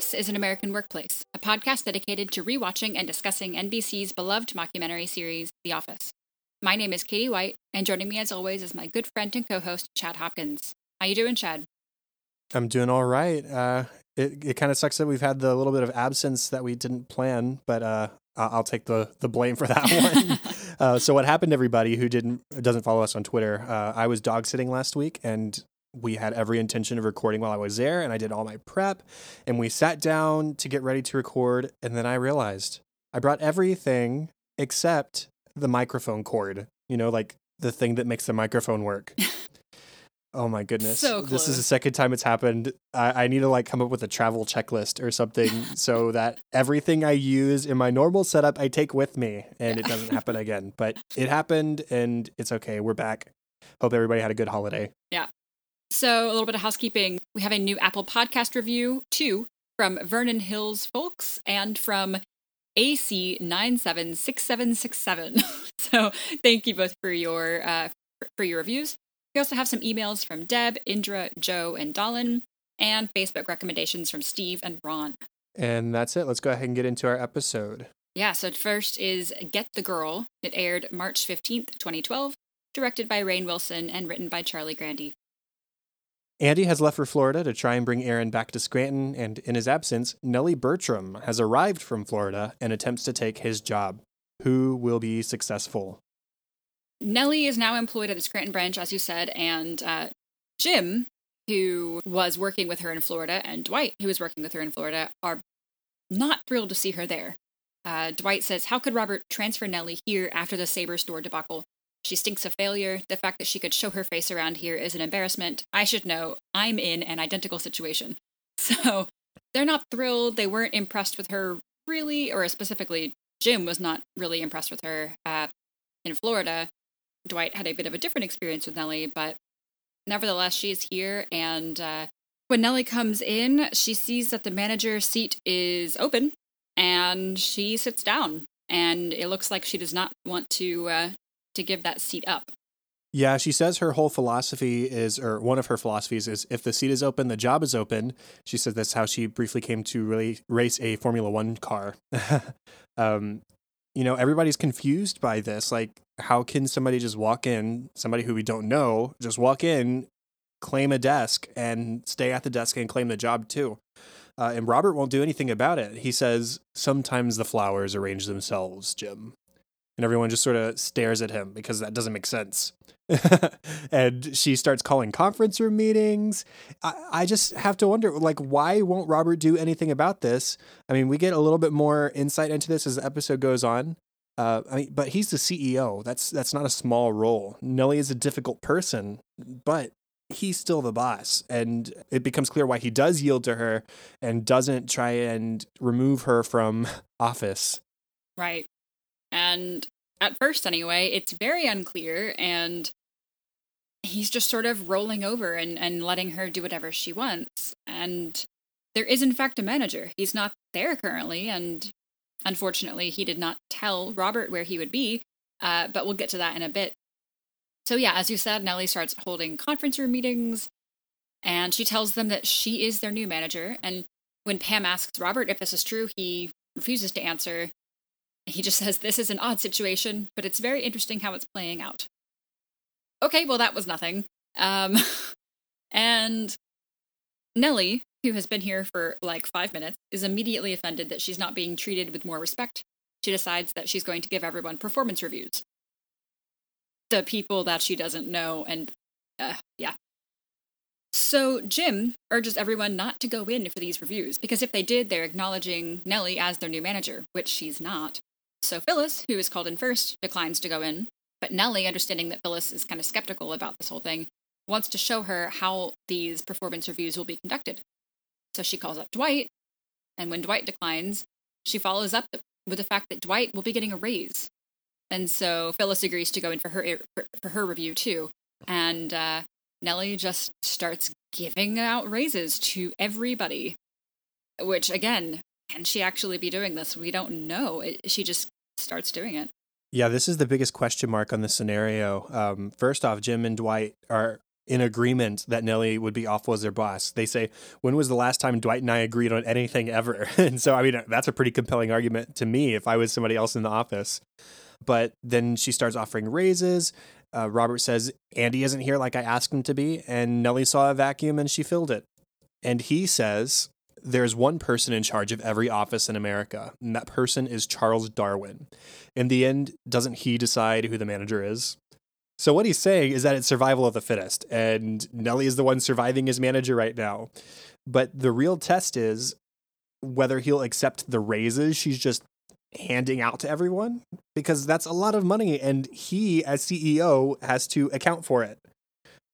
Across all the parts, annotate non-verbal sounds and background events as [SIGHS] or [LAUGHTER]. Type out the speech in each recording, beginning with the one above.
This is An American Workplace, a podcast dedicated to rewatching and discussing NBC's beloved mockumentary series, The Office. My name is Katie White, and joining me as always is my good friend and co-host, Chad Hopkins. How you doing, Chad? I'm doing all right. Uh, it it kind of sucks that we've had the little bit of absence that we didn't plan, but uh, I'll take the the blame for that one. [LAUGHS] uh, so what happened, everybody who didn't doesn't follow us on Twitter? Uh, I was dog sitting last week, and we had every intention of recording while I was there, and I did all my prep, and we sat down to get ready to record, and then I realized I brought everything except the microphone cord. You know, like the thing that makes the microphone work. [LAUGHS] Oh my goodness. So This is the second time it's happened. I, I need to like come up with a travel checklist or something [LAUGHS] so that everything I use in my normal setup I take with me and it doesn't happen [LAUGHS] again. But it happened and it's okay. We're back. Hope everybody had a good holiday. So, a little bit of housekeeping. We have a new Apple Podcast review, too, from Vernon Hills folks and from AC976767. [LAUGHS] so, thank you both for your uh, for your reviews. We also have some emails from Deb, Indra, Joe, and Dolan, and Facebook recommendations from Steve and Ron. And that's it. Let's go ahead and get into our episode. Yeah, so first is Get the Girl. It aired March 15th, 2012, directed by Rainn Wilson and written by Charlie Grandy. Andy has left for Florida to try and bring Erin back to Scranton, and in his absence, Nellie Bertram has arrived from Florida and attempts to take his job. Who will be successful? Nellie is now employed at the Scranton branch, as you said, and uh, Jim, who was working with her in Florida, and Dwight, who was working with her in Florida, are not thrilled to see her there. Uh, Dwight says, How could Robert transfer Nellie here after the Sabre store debacle? She stinks of failure. The fact that she could show her face around here is an embarrassment. I should know. I'm in an identical situation. [LAUGHS] So they're not thrilled. They weren't impressed with her, really, or specifically, Jim was not really impressed with her uh, in Florida. Dwight had a bit of a different experience with Nellie, but nevertheless, she is here. And uh, when Nellie comes in, she sees that the manager's seat is open and she sits down. And it looks like she does not want to uh, to give that seat up. Yeah, she says her whole philosophy is, or one of her philosophies is, if the seat is open, the job is open. She says that's how she briefly came to really race a Formula One car. [LAUGHS] um, you know, everybody's confused by this. Like, how can somebody just walk in, somebody who we don't know, just walk in, claim a desk, and stay at the desk and claim the job too? Uh, and Robert won't do anything about it. He says, sometimes the flowers arrange themselves, Jim and everyone just sort of stares at him because that doesn't make sense. [LAUGHS] and she starts calling conference room meetings. I, I just have to wonder, like, why won't Robert do anything about this? I mean, we get a little bit more insight into this as the episode goes on. Uh, I mean, but he's the CEO. That's that's not a small role. Nellie is a difficult person, but he's still the boss, and it becomes clear why he does yield to her and doesn't try and remove her from [LAUGHS] office. Right. And at first, anyway, it's very unclear, and he's just sort of rolling over and, and letting her do whatever she wants. And there is, in fact, a manager. He's not there currently, and unfortunately, he did not tell Robert where he would be, uh, but we'll get to that in a bit. So, yeah, as you said, Nellie starts holding conference room meetings, and she tells them that she is their new manager. And when Pam asks Robert if this is true, he refuses to answer. He just says, This is an odd situation, but it's very interesting how it's playing out. Okay, well, that was nothing. Um, [LAUGHS] and Nellie, who has been here for like five minutes, is immediately offended that she's not being treated with more respect. She decides that she's going to give everyone performance reviews. The people that she doesn't know, and uh, yeah. So Jim urges everyone not to go in for these reviews, because if they did, they're acknowledging Nellie as their new manager, which she's not. So Phyllis, who is called in first, declines to go in. But Nellie, understanding that Phyllis is kind of skeptical about this whole thing, wants to show her how these performance reviews will be conducted. So she calls up Dwight, and when Dwight declines, she follows up with the fact that Dwight will be getting a raise. And so Phyllis agrees to go in for her for, for her review too. And uh, Nellie just starts giving out raises to everybody. Which again, can she actually be doing this? We don't know. It, she just starts doing it. Yeah, this is the biggest question mark on this scenario. Um, first off, Jim and Dwight are in agreement that Nellie would be awful as their boss. They say, When was the last time Dwight and I agreed on anything ever? [LAUGHS] and so, I mean, that's a pretty compelling argument to me if I was somebody else in the office. But then she starts offering raises. Uh, Robert says, Andy isn't here like I asked him to be. And Nellie saw a vacuum and she filled it. And he says, there's one person in charge of every office in America, and that person is Charles Darwin. In the end, doesn't he decide who the manager is? So what he's saying is that it's survival of the fittest, and Nellie is the one surviving as manager right now. But the real test is whether he'll accept the raises she's just handing out to everyone, because that's a lot of money, and he, as CEO, has to account for it.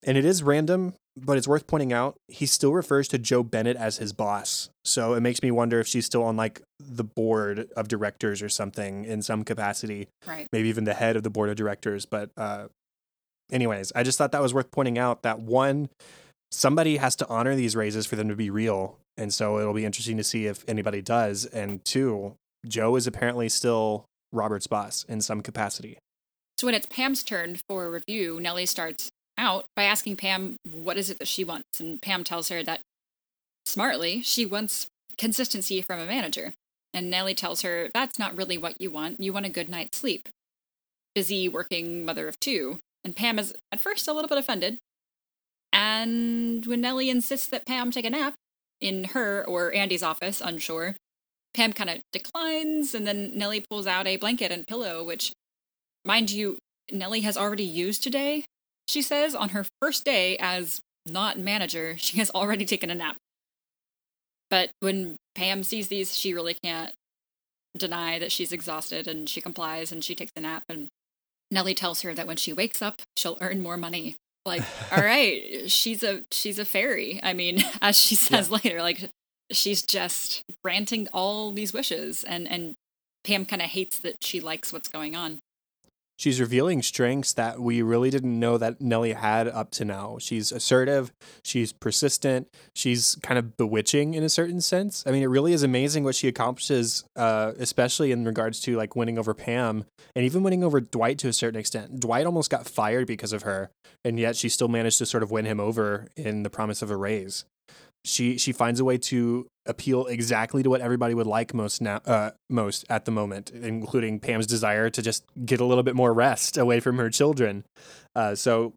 And it is random, but it's worth pointing out he still refers to Jo Bennett as his boss. So it makes me wonder if she's still on like the board of directors or something in some capacity. Right. Maybe even the head of the board of directors. But uh, anyways, I just thought that was worth pointing out that one, somebody has to honor these raises for them to be real. And so it'll be interesting to see if anybody does. And two, Joe is apparently still Robert's boss in some capacity. So when it's Pam's turn for a review, Nellie starts out by asking Pam what is it that she wants. And Pam tells her that smartly, she wants consistency from a manager. And Nellie tells her that's not really what you want. You want a good night's sleep. Busy working mother of two. And Pam is at first a little bit offended. And when Nellie insists that Pam take a nap in her or Andy's office, unsure, Pam kind of declines. And then Nellie pulls out a blanket and pillow, which, mind you, Nellie has already used today she says on her first day as not manager, she has already taken a nap. But when Pam sees these, she really can't deny that she's exhausted and she complies and she takes a nap. And Nellie tells her that when she wakes up, she'll earn more money. Like, [LAUGHS] all right, she's a she's a fairy. I mean, [LAUGHS] as she says yeah. later, like she's just granting all these wishes and and Pam kind of hates that she likes what's going on she's revealing strengths that we really didn't know that Nellie had up to now. She's assertive, she's persistent, she's kind of bewitching in a certain sense. I mean, it really is amazing what she accomplishes, uh, especially in regards to like winning over Pam and even winning over Dwight to a certain extent. Dwight almost got fired because of her, and yet she still managed to sort of win him over in the promise of a raise she she finds a way to appeal exactly to what everybody would like most now uh, most at the moment, including Pam's desire to just get a little bit more rest away from her children. Uh, so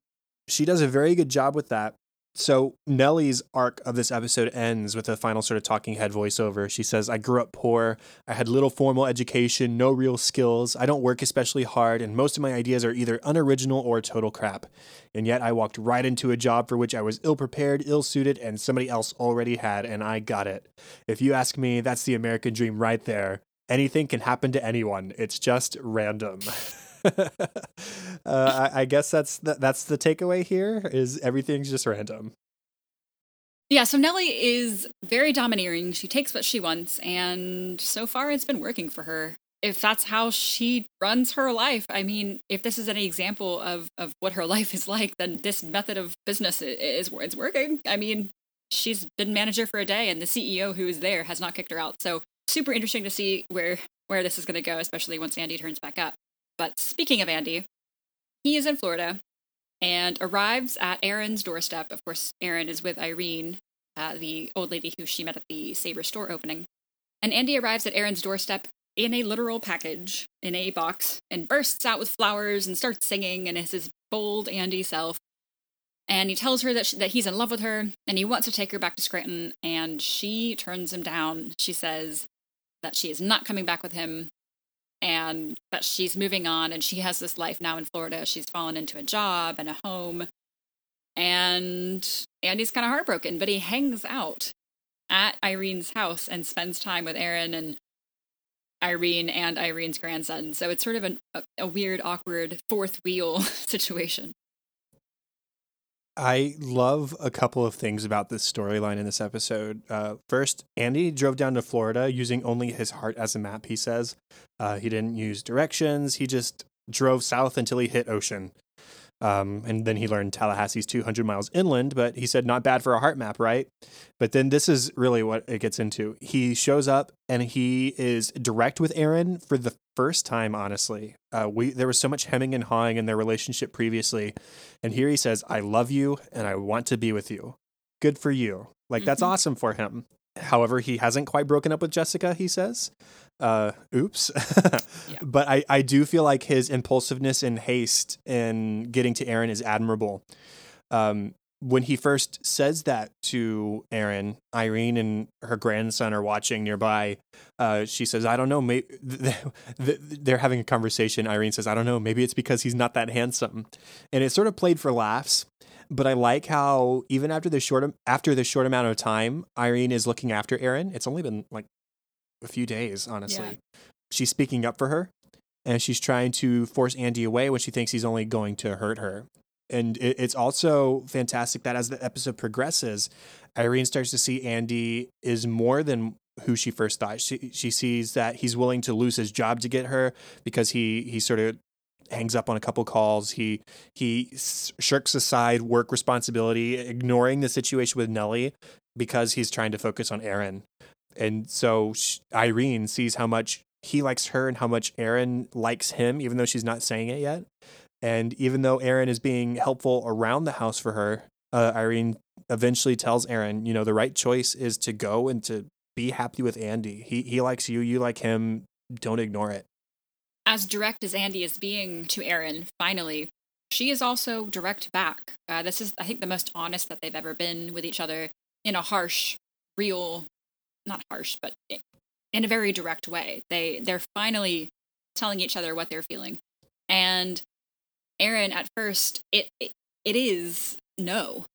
she does a very good job with that. So Nellie's arc of this episode ends with a final sort of talking head voiceover. She says, I grew up poor. I had little formal education, no real skills. I don't work especially hard, and most of my ideas are either unoriginal or total crap. And yet I walked right into a job for which I was ill prepared, ill suited, and somebody else already had, and I got it. If you ask me, that's the American dream right there. Anything can happen to anyone. It's just random. [LAUGHS] [LAUGHS] uh, I, I, guess that's the, that's the takeaway here is everything's just random. Yeah, so Nellie is very domineering. She takes what she wants, and so far it's been working for her. If that's how she runs her life, I mean, if this is any example of, of what her [LAUGHS] life is like, then this method of business is, is working. I mean, she's been manager for a day, and the CEO who is there has not kicked her out. So super interesting to see where where this is going to go, especially once Andy turns back up. But speaking of Andy, he is in Florida and arrives at Erin's doorstep. Of course, Erin is with Irene, uh, the old lady who she met at the Sabre store opening. And Andy arrives at Erin's doorstep in a literal package, in a box, and bursts out with flowers and starts singing and is his bold Andy self. And he tells her that, she, that he's in love with her and he wants to take her back to Scranton, and she turns him down. She says that she is not coming back with him and that she's moving on and she has this life now in Florida. She's fallen into a job and a home. And Andy's kind of heartbroken, but he hangs out at Irene's house and spends time with Erin and Irene and Irene's grandson. So it's sort of an, a, a weird, awkward fourth wheel [LAUGHS] situation. I love a couple of things about this storyline in this episode. Uh, first, Andy drove down to Florida using only his heart as a map, he says. Uh, he didn't use directions, he just drove south until he hit ocean. Um, and then he learned Tallahassee's 200 miles inland, but he said, not bad for a heart map, right? But then this is really what it gets into. He shows up and he is direct with Erin for the first time, honestly. Uh, we There was so much hemming and hawing in their relationship previously. And here he says, I love you and I want to be with you. Good for you. Like, mm-hmm. that's awesome for him. However, he hasn't quite broken up with Jessica, he says. Uh, oops. yeah. [LAUGHS] But I, I do feel like his impulsiveness and haste in getting to Erin is admirable. Um, when he first says that to Erin, Irene and her grandson are watching nearby. Uh, she says, "I don't know. Maybe [LAUGHS] they're having a conversation." Irene says, "I don't know. Maybe it's because he's not that handsome," and it sort of played for laughs. But I like how even after the short after the short amount of time, Irene is looking after Erin. It's only been like a few days, honestly. Yeah. She's speaking up for her, and she's trying to force Andy away when she thinks he's only going to hurt her. And it, it's also fantastic that as the episode progresses, Irene starts to see Andy is more than who she first thought. She she sees that he's willing to lose his job to get her because he he sort of hangs up on a couple calls. He he shirks aside work responsibility, ignoring the situation with Nellie because he's trying to focus on Erin. And so Irene sees how much he likes her and how much Erin likes him, even though she's not saying it yet. And even though Erin is being helpful around the house for her, uh, Irene eventually tells Erin, you know, the right choice is to go and to be happy with Andy. He he likes you, you like him. Don't ignore it as direct as Andy is being to Erin, finally, she is also direct back. Uh, this is, I think, the most honest that they've ever been with each other in a harsh, real, not harsh, but in a very direct way. They they're finally telling each other what they're feeling, and Erin at first it, it it is no,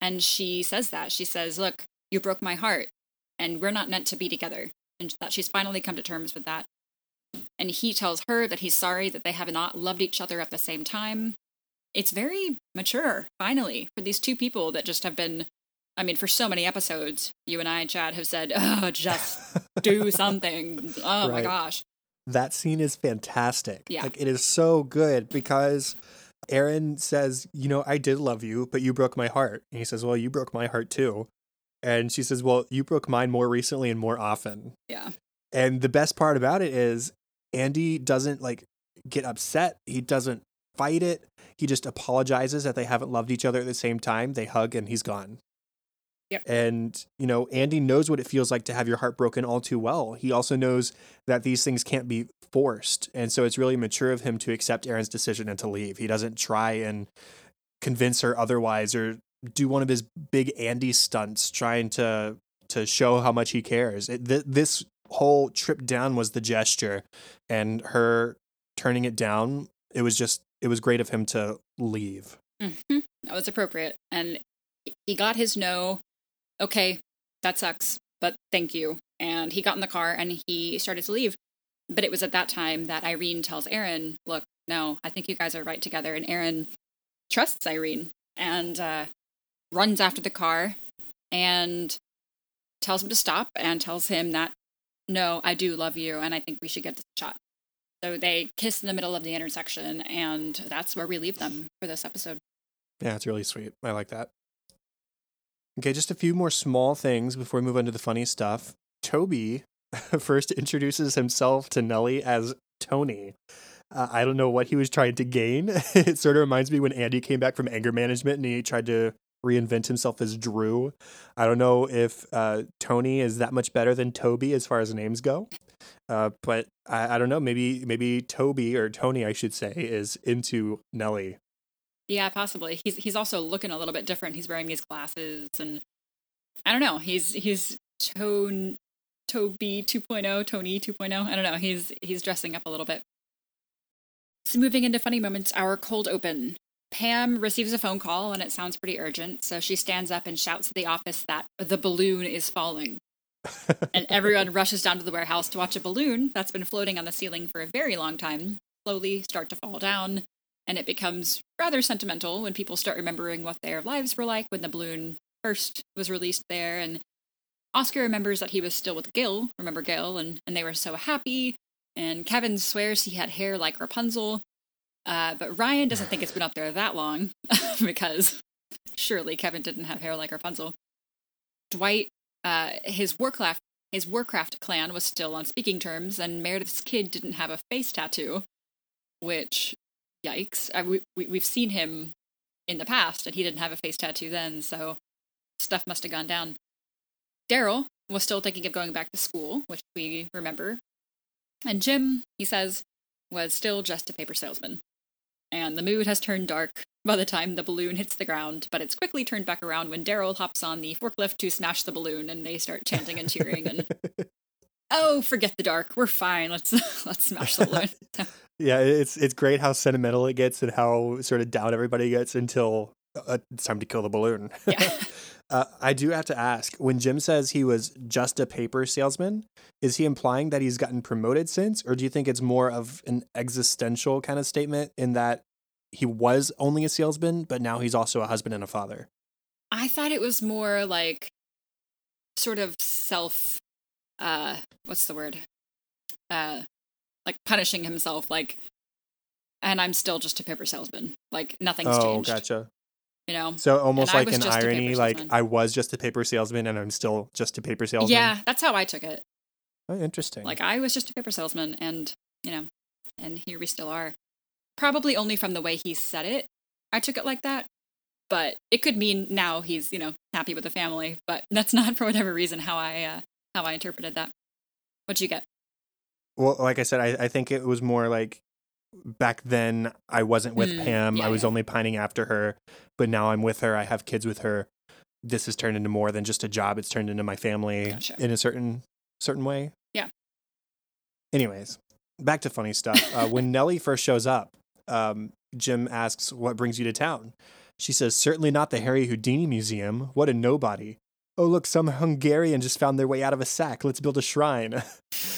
and she says that she says, "Look, you broke my heart, and we're not meant to be together," and that she's finally come to terms with that and he tells her that he's sorry that they have not loved each other at the same time. It's very mature, finally, for these two people that just have been. I mean, for so many episodes, you and I, Chad, have said, [LAUGHS] oh, just do something. Oh right. my gosh. That scene is fantastic. Yeah. Like, it is so good because Erin says, You know, I did love you, but you broke my heart. And he says, Well, you broke my heart too. And she says, Well, you broke mine more recently and more often. Yeah. And the best part about it is Andy doesn't like get upset. He doesn't fight it. He just apologizes that they haven't loved each other at the same time. They hug and he's gone. Yep. And, you know, Andy knows what it feels like to have your heart broken all too well. He also knows that these things can't be forced. And so it's really mature of him to accept Erin's decision and to leave. He doesn't try and convince her otherwise or do one of his big Andy stunts trying to to show how much he cares. It, th- this whole trip down was the gesture and her turning it down it was just it was great of him to leave mm-hmm. that was appropriate and he got his no okay that sucks but thank you and he got in the car and he started to leave but it was at that time that irene tells erin look no i think you guys are right together and erin trusts irene and uh, runs after the car and tells him to stop and tells him that no, I do love you, and I think we should get this shot. So they kiss in the middle of the intersection, and that's where we leave them for this episode. Yeah, it's really sweet. I like that. Okay, just a few more small things before we move on to the funny stuff. Toby [LAUGHS] first introduces himself to Nellie as Tony. Uh, I don't know what he was trying to gain. [LAUGHS] it sort of reminds me when Andy came back from anger management and he tried to reinvent himself as Drew. I don't know if uh, Tony is that much better than Toby as far as names go. Uh, but I, I don't know. Maybe maybe Toby or Tony, I should say, is into Nellie. Yeah, possibly. He's he's also looking a little bit different. He's wearing these glasses, and I don't know. He's he's tone Toby 2.0, Tony 2.0. I don't know. He's he's dressing up a little bit. So moving into funny moments, our cold open. Pam receives a phone call and it sounds pretty urgent, so she stands up and shouts to the office that the balloon is falling. [LAUGHS] and everyone rushes down to the warehouse to watch a balloon that's been floating on the ceiling for a very long time slowly start to fall down. And it becomes rather sentimental when people start remembering what their lives were like when the balloon first was released there. And Oscar remembers that he was still with Gil, remember Gil, and, and they were so happy. And Kevin swears he had hair like Rapunzel. Uh, but Ryan doesn't think it's been up there that long [LAUGHS] because surely Kevin didn't have hair like Rapunzel. Dwight, uh, his Warcraft his Warcraft clan was still on speaking terms, and Meredith's kid didn't have a face tattoo, which, yikes! I, we, we we've seen him in the past, and he didn't have a face tattoo then, so stuff must have gone down. Darryl was still thinking of going back to school, which we remember, and Jim, he says, was still just a paper salesman. And the mood has turned dark by the time the balloon hits the ground, but it's quickly turned back around when Darryl hops on the forklift to smash the balloon and they start chanting and cheering and [LAUGHS] Oh, forget the dark. We're fine. Let's [LAUGHS] let's smash the balloon. [LAUGHS] yeah, it's it's great how sentimental it gets and how sort of down everybody gets until uh, it's time to kill the balloon. Yeah. [LAUGHS] Uh, I do have to ask when Jim says he was just a paper salesman, is he implying that he's gotten promoted since, or do you think it's more of an existential kind of statement in that he was only a salesman, but now he's also a husband and a father? I thought it was more like sort of self uh what's the word? Uh like punishing himself like and I'm still just a paper salesman. Like nothing's oh, changed. gotcha. You know? So almost And like an just a paper irony, like. I was just a paper salesman and I'm still just a paper salesman. Yeah, that's how I took it. Oh, interesting. Like I was just a paper salesman and, you know, and here we still are. Probably only from the way he said it. I took it like that. But it could mean now he's, you know, happy with the family, but that's [LAUGHS] not for whatever reason how I uh how I interpreted that. What'd you get? Well, like I said, I, I think it was more like back then I wasn't with Mm, Pam. yeah, I was yeah. only pining after her, but now I'm with her. I have kids with her. This has turned into more than just a job. It's turned into my family Gotcha. in a certain certain way. Yeah. Anyways, back to funny stuff. Uh, when [LAUGHS] Nellie first shows up, um, Jim asks, "What brings you to town?" She says, "Certainly not the Harry Houdini Museum. What a nobody." Oh, look, some Hungarian just found their way out of a sack. Let's build a shrine.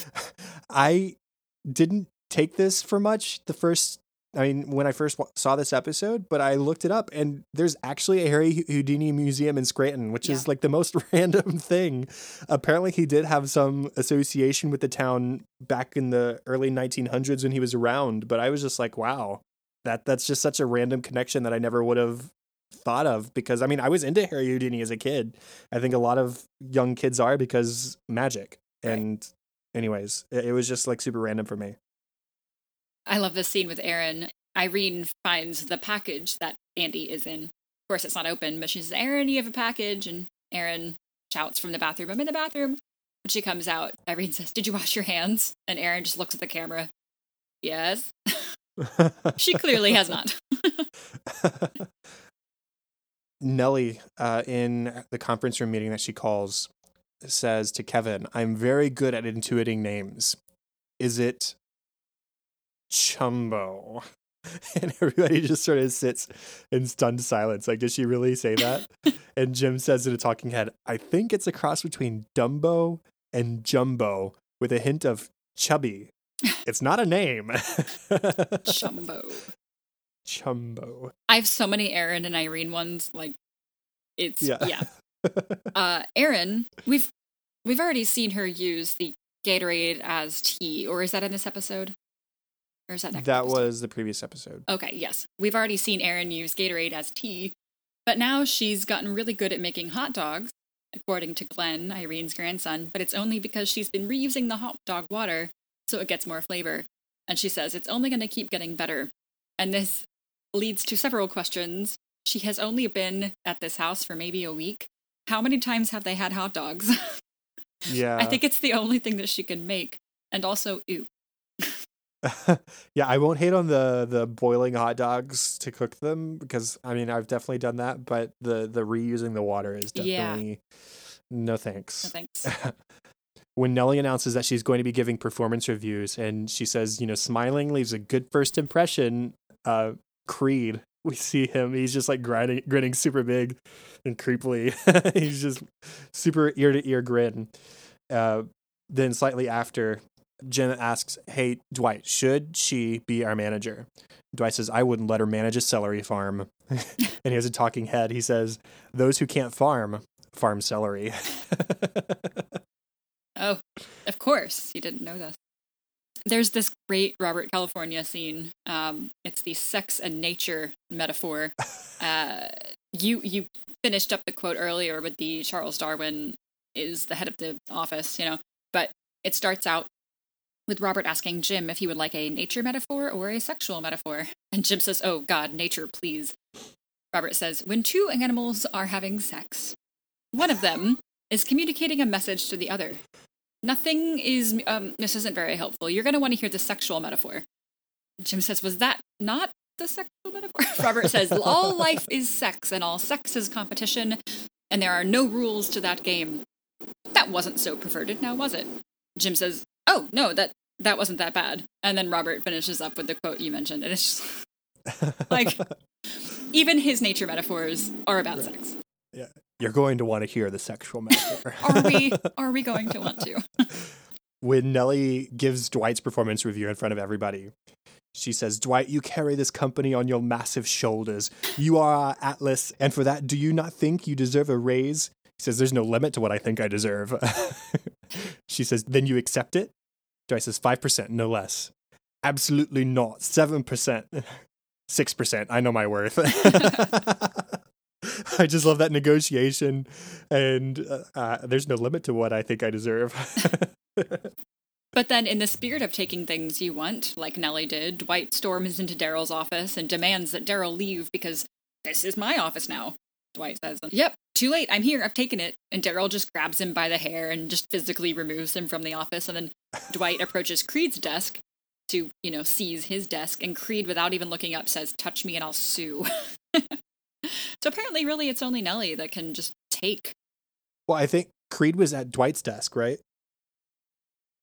[LAUGHS] I didn't take this for much the first I mean, when I first saw this episode, but I looked it up and there's actually a Harry Houdini museum in Scranton, which is like the most [LAUGHS] random thing. Apparently, he did have some association with the town back in the early 1900s when he was around, but I was just like, wow, that that's just such a random connection that I never would have thought of because I mean, I was into Harry Houdini as a kid. I think a lot of young kids are because magic. Right. And anyways, it, it was just like super random for me. I love this scene with Erin. Irene finds the package that Andy is in. Of course, it's not open, but she says, Erin, you have a package. And Erin shouts from the bathroom, I'm in the bathroom. When she comes out, Irene says, Did you wash your hands? And Erin just looks at the camera. Yes. [LAUGHS] She clearly has not. [LAUGHS] [LAUGHS] Nellie, uh, in the conference room meeting that she calls, says to Kevin, I'm very good at intuiting names. Is it Chumbo? [LAUGHS] And everybody just sort of sits in stunned silence. Like, did she really say that? [LAUGHS] and Jim says in a talking head, I think it's a cross between Dumbo and Jumbo with a hint of chubby. [LAUGHS] It's not a name. Chumbo. Chumbo. I have so many Erin and Irene ones. Like, it's, Yeah. yeah. [LAUGHS] Uh, Erin, we've, we've already seen her use the Gatorade as tea, or is that in this episode? Or is that next that episode? was the previous episode. Okay, yes. We've already seen Erin use Gatorade as tea, but now she's gotten really good at making hot dogs, according to Glenn, Irene's grandson, but it's only because she's been reusing the hot dog water so it gets more flavor. And she says it's only going to keep getting better. And this leads to several questions. She has only been at this house for maybe a week. How many times have they had hot dogs? [LAUGHS] Yeah. I think it's the only thing that she can make. And also, ew. [LAUGHS] yeah, I won't hate on the the boiling hot dogs to cook them because I mean I've definitely done that, but the the reusing the water is Yeah. definitely no thanks. No thanks. [LAUGHS] when Nellie announces that she's going to be giving performance reviews and she says, you know, smiling leaves a good first impression, uh Creed, we see him, he's just like grinding, grinning super big and creepily. [LAUGHS] he's just super ear to ear grin. Uh then slightly after Jim asks, Hey, Dwight, should she be our manager? Dwight says, I wouldn't let her manage a celery farm. [LAUGHS] and he has a talking head. He says, Those who can't farm, farm celery. [LAUGHS] Oh, of course. You didn't know this. There's this great Robert California scene. Um, it's the sex and nature metaphor. [LAUGHS] Uh, you you finished up the quote earlier with the Charles Darwin is the head of the office, you know, but it starts out with Robert asking Jim if he would like a nature metaphor or a sexual metaphor. And Jim says, Oh, God, nature, please. Robert says, When two animals are having sex, one of them is communicating a message to the other. Nothing is, um, this isn't very helpful. You're going to want to hear the sexual metaphor. Jim says, Was that not the sexual metaphor? [LAUGHS] Robert says, All life is sex, and all sex is competition, and there are no rules to that game. That wasn't so perverted, now was it? Jim says, "Oh no, that that wasn't that bad." And then Robert finishes up with the quote you mentioned, and it's just [LAUGHS] like even his nature metaphors are about right. sex. Yeah, you're going to want to hear the sexual metaphor. [LAUGHS] are we? [LAUGHS] Are we going to want to? [LAUGHS] when Nellie gives Dwight's performance review in front of everybody, she says, Dwight, you carry this company on your massive shoulders. You are our Atlas, and for that, do you not think you deserve a raise? He says, There's no limit to what I think I deserve. she says, Then you accept it? Dwight says, 5%, no less. Absolutely not. 7%. 6%. I know my worth. [LAUGHS] I just love that negotiation. And uh, uh, there's no limit to what I think I deserve. [LAUGHS] But then, in the spirit of taking things you want, like Nellie did, Dwight storms into Darryl's office and demands that Darryl leave because this is my office now. Dwight says, Yep, too late. I'm here. I've taken it. And Darryl just grabs him by the hair and just physically removes him from the office. And then Dwight [LAUGHS] approaches Creed's desk to, you know, seize his desk. And Creed, without even looking up, says, Touch me and I'll sue. So apparently, really, it's only Nellie that can just take. Well, I think Creed was at Dwight's desk, right?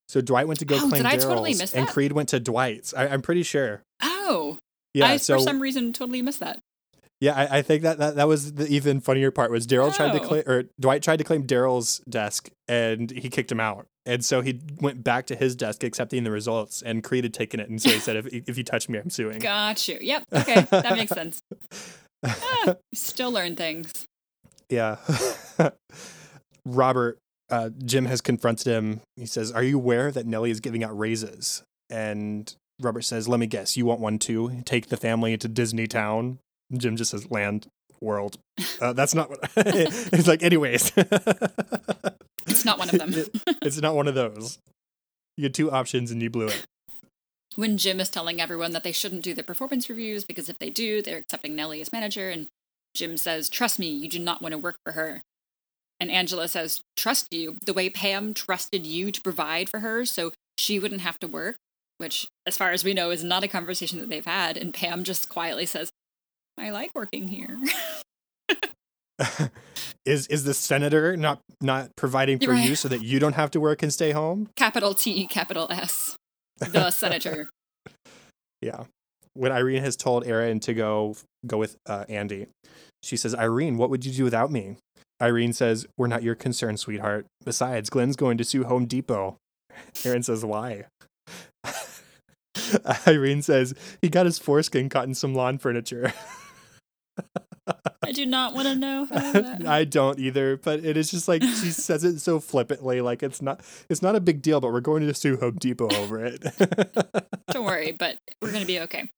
So Dwight went to go oh, claim Darryl's, totally and Creed went to Dwight's. I, am pretty sure. Oh, yeah. I, so, for some reason, totally missed that. Yeah, I, I, think that, that that was the even funnier part was Darryl oh. tried to oh. claim or Dwight tried to claim Darryl's desk and he kicked him out. And so he went back to his desk accepting the results and Creed had taken it and so he said if if you touch me I'm suing. Got you. Yep. [LAUGHS] Okay. That makes sense. [LAUGHS] [LAUGHS] ah, still learn things. Yeah. [LAUGHS] Robert uh, Jim has confronted him. He says, "Are you aware that Nellie is giving out raises?" And Robert says, "Let me guess, you want one too? Take the family to Disney Town." Jim just says land world. Uh, that's not what [LAUGHS] it's like. Anyways, it's not one of them. it's not one of those. You had two options and you blew it. When Jim is telling everyone that they shouldn't do the performance reviews because if they do, they're accepting Nellie as manager, and Jim says, "Trust me, you do not want to work for her." And Angela says, "Trust you the way Pam trusted you to provide for her, so she wouldn't have to work." Which, as far as we know, is not a conversation that they've had. And Pam just quietly says, I like working here. [LAUGHS] is is the senator not not providing for right. you so that you don't have to work and stay home? Capital T, capital S. The [LAUGHS] senator. Yeah. When Irene has told Erin to go go with uh, Andy, she says, "Irene, what would you do without me?" Irene says, "We're not your concern, sweetheart. Besides, Glenn's going to sue Home Depot." [LAUGHS] Erin says, "Why?" [LAUGHS] Irene says, "He got his foreskin caught in some lawn furniture." I do not want to know. [LAUGHS] I don't either, but it is just like she says it so flippantly, like it's not it's not a big deal, but we're going to sue Home Depot over it. [LAUGHS] don't worry, but we're gonna be okay.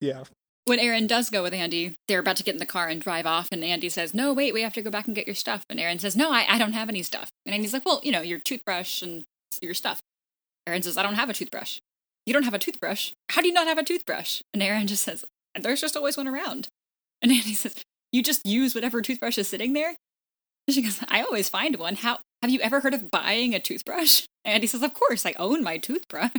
Yeah. When Erin does go with Andy, they're about to get in the car and drive off, and Andy says, "No, wait, we have to go back and get your stuff." And Erin says, "No, I, I don't have any stuff." And Andy's like, "Well, you know, your toothbrush and your stuff." Erin says, "I don't have a toothbrush." You don't have a toothbrush? How do you not have a toothbrush? And Erin just says, "There's just always one around." And Andy [LAUGHS] says, You just use whatever toothbrush is sitting there? She goes, I always find one. How have you ever heard of buying a toothbrush? And Andy says, Of course, I own my toothbrush.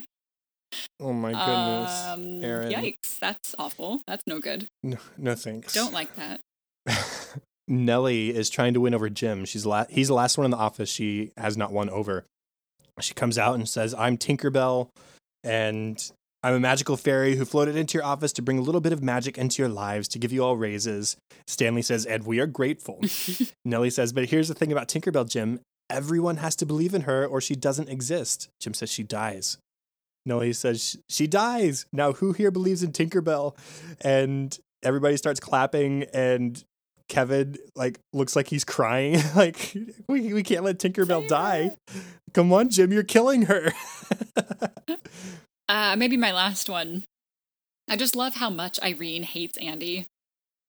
Oh my goodness. Um, Erin. Yikes. That's awful. That's no good. No, no thanks. Don't like that. [LAUGHS] Nellie is trying to win over Jim. She's la- he's the last one in the office she has not won over. She comes out and says, I'm Tinkerbell, and I'm a magical fairy who floated into your office to bring a little bit of magic into your lives to give you all raises. Stanley says, and we are grateful. [LAUGHS] Nellie says, but here's the thing about Tinkerbell, Jim. Everyone has to believe in her or she doesn't exist. Jim says she dies. Nellie says she dies. Now who here believes in Tinkerbell? And everybody starts clapping and Kevin like looks like he's crying. [LAUGHS] like we we can't let Tinkerbell die. Come on, Jim, you're killing her. [LAUGHS] Uh, maybe my last one. I just love how much Irene hates Andy,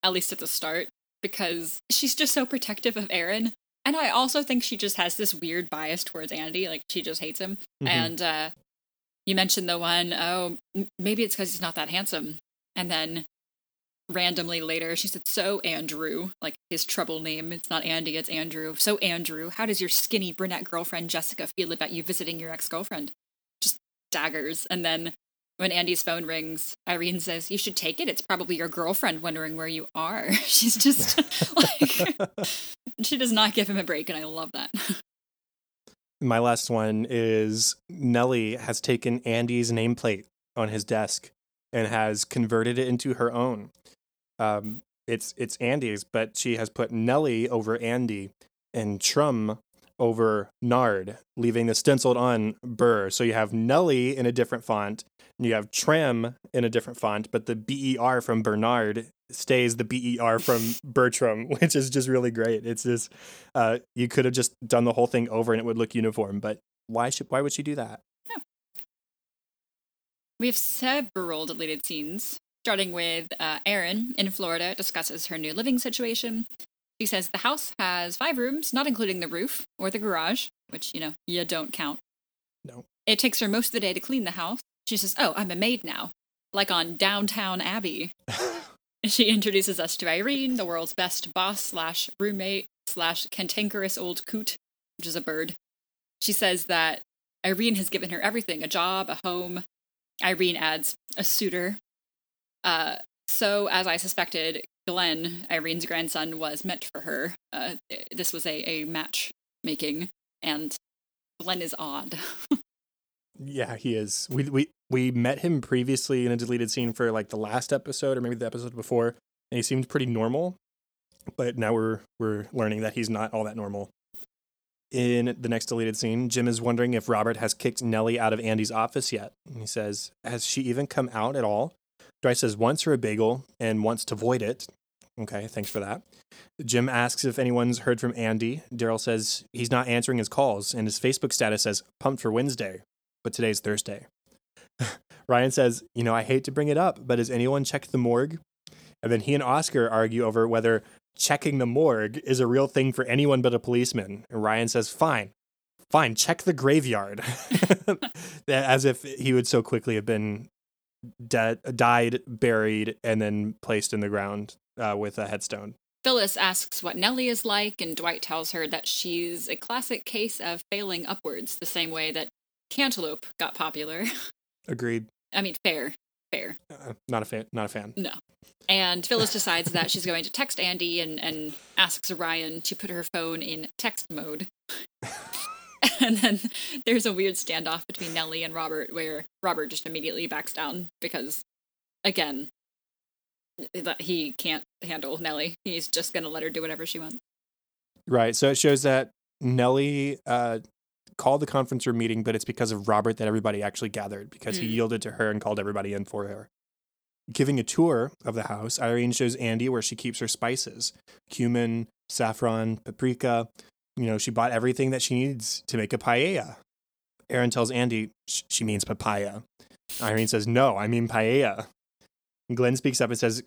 at least at the start, because she's just so protective of Erin. And I also think she just has this weird bias towards Andy, like she just hates him. Mhm. And uh, you mentioned the one, oh, m- maybe it's because he's not that handsome. And then randomly later, she said, So, Andrew, like his trouble name. It's not Andy, it's Andrew. So, Andrew, how does your skinny brunette girlfriend Jessica feel about you visiting your ex girlfriend? Daggers. And then when Andy's phone rings, Irene says, You should take it. It's probably your girlfriend wondering where you are. [LAUGHS] She's just [LAUGHS] like, she does not give him a break. And I love that. My last one is Nellie has taken Andy's nameplate on his desk and has converted it into her own. Um, it's it's Andy's, but she has put Nellie over Andy and Trum over Nard, leaving the stenciled on Burr. So you have Nelly in a different font, and you have Tram in a different font, but the BER from Bernard stays the BER from [LAUGHS] Bertram, which is just really great. It's just uh, you could have just done the whole thing over and it would look uniform, but why should why would she do that? We have several deleted scenes, starting with uh, Erin in Florida discusses her new living situation. She says the house has five rooms, not including the roof or the garage, which, you know, you don't count. No. It takes her most of the day to clean the house. She says, Oh, I'm a maid now, like on Downton Abbey. [LAUGHS] she introduces us to Irene, the world's best boss slash roommate slash cantankerous old coot, which is a bird. She says that Irene has given her everything a job, a home. Irene adds a suitor. Uh, so, as I suspected, Glenn, Irene's grandson, was meant for her. Uh, this was a, a match making, and Glenn is odd. [LAUGHS] Yeah, he is. We we we met him previously in a deleted scene for like the last episode or maybe the episode before, and he seemed pretty normal. But now we're we're learning that he's not all that normal. In the next deleted scene, Jim is wondering if Robert has kicked Nellie out of Andy's office yet. And he says, "Has she even come out at all?" Dwight says, "Once for a bagel and once to void it." Okay, thanks for that. Jim asks if anyone's heard from Andy. Darryl says he's not answering his calls, and his Facebook status says "pumped for Wednesday." but today's Thursday. [LAUGHS] Ryan says, You know, I hate to bring it up, but has anyone checked the morgue? And then he and Oscar argue over whether checking the morgue is a real thing for anyone but a policeman. And Ryan says, Fine, fine, check the graveyard. [LAUGHS] As if he would so quickly have been dead, died, buried, and then placed in the ground uh, with a headstone. Phyllis asks what Nellie is like, and Dwight tells her that she's a classic case of failing upwards, the same way that Cantaloupe got popular. [LAUGHS] Agreed. I mean, fair, fair. Uh, not a fan. Not a fan. No. And Phyllis decides that she's going to text Andy and, and asks Ryan to put her phone in text mode. [LAUGHS] and then there's a weird standoff between Nellie and Robert where Robert just immediately backs down because, again, that he can't handle Nellie. He's just going to let her do whatever she wants. Right. So it shows that Nellie uh, called the conference room meeting, but it's because of Robert that everybody actually gathered because he Mm. yielded to her and called everybody in for her. Giving a tour of the house, Irene shows Andy where she keeps her spices cumin, saffron, paprika. You know, she bought everything that she needs to make a paella. Erin tells Andy she means papaya. Irene says, No, I mean paella. Glenn speaks up and says,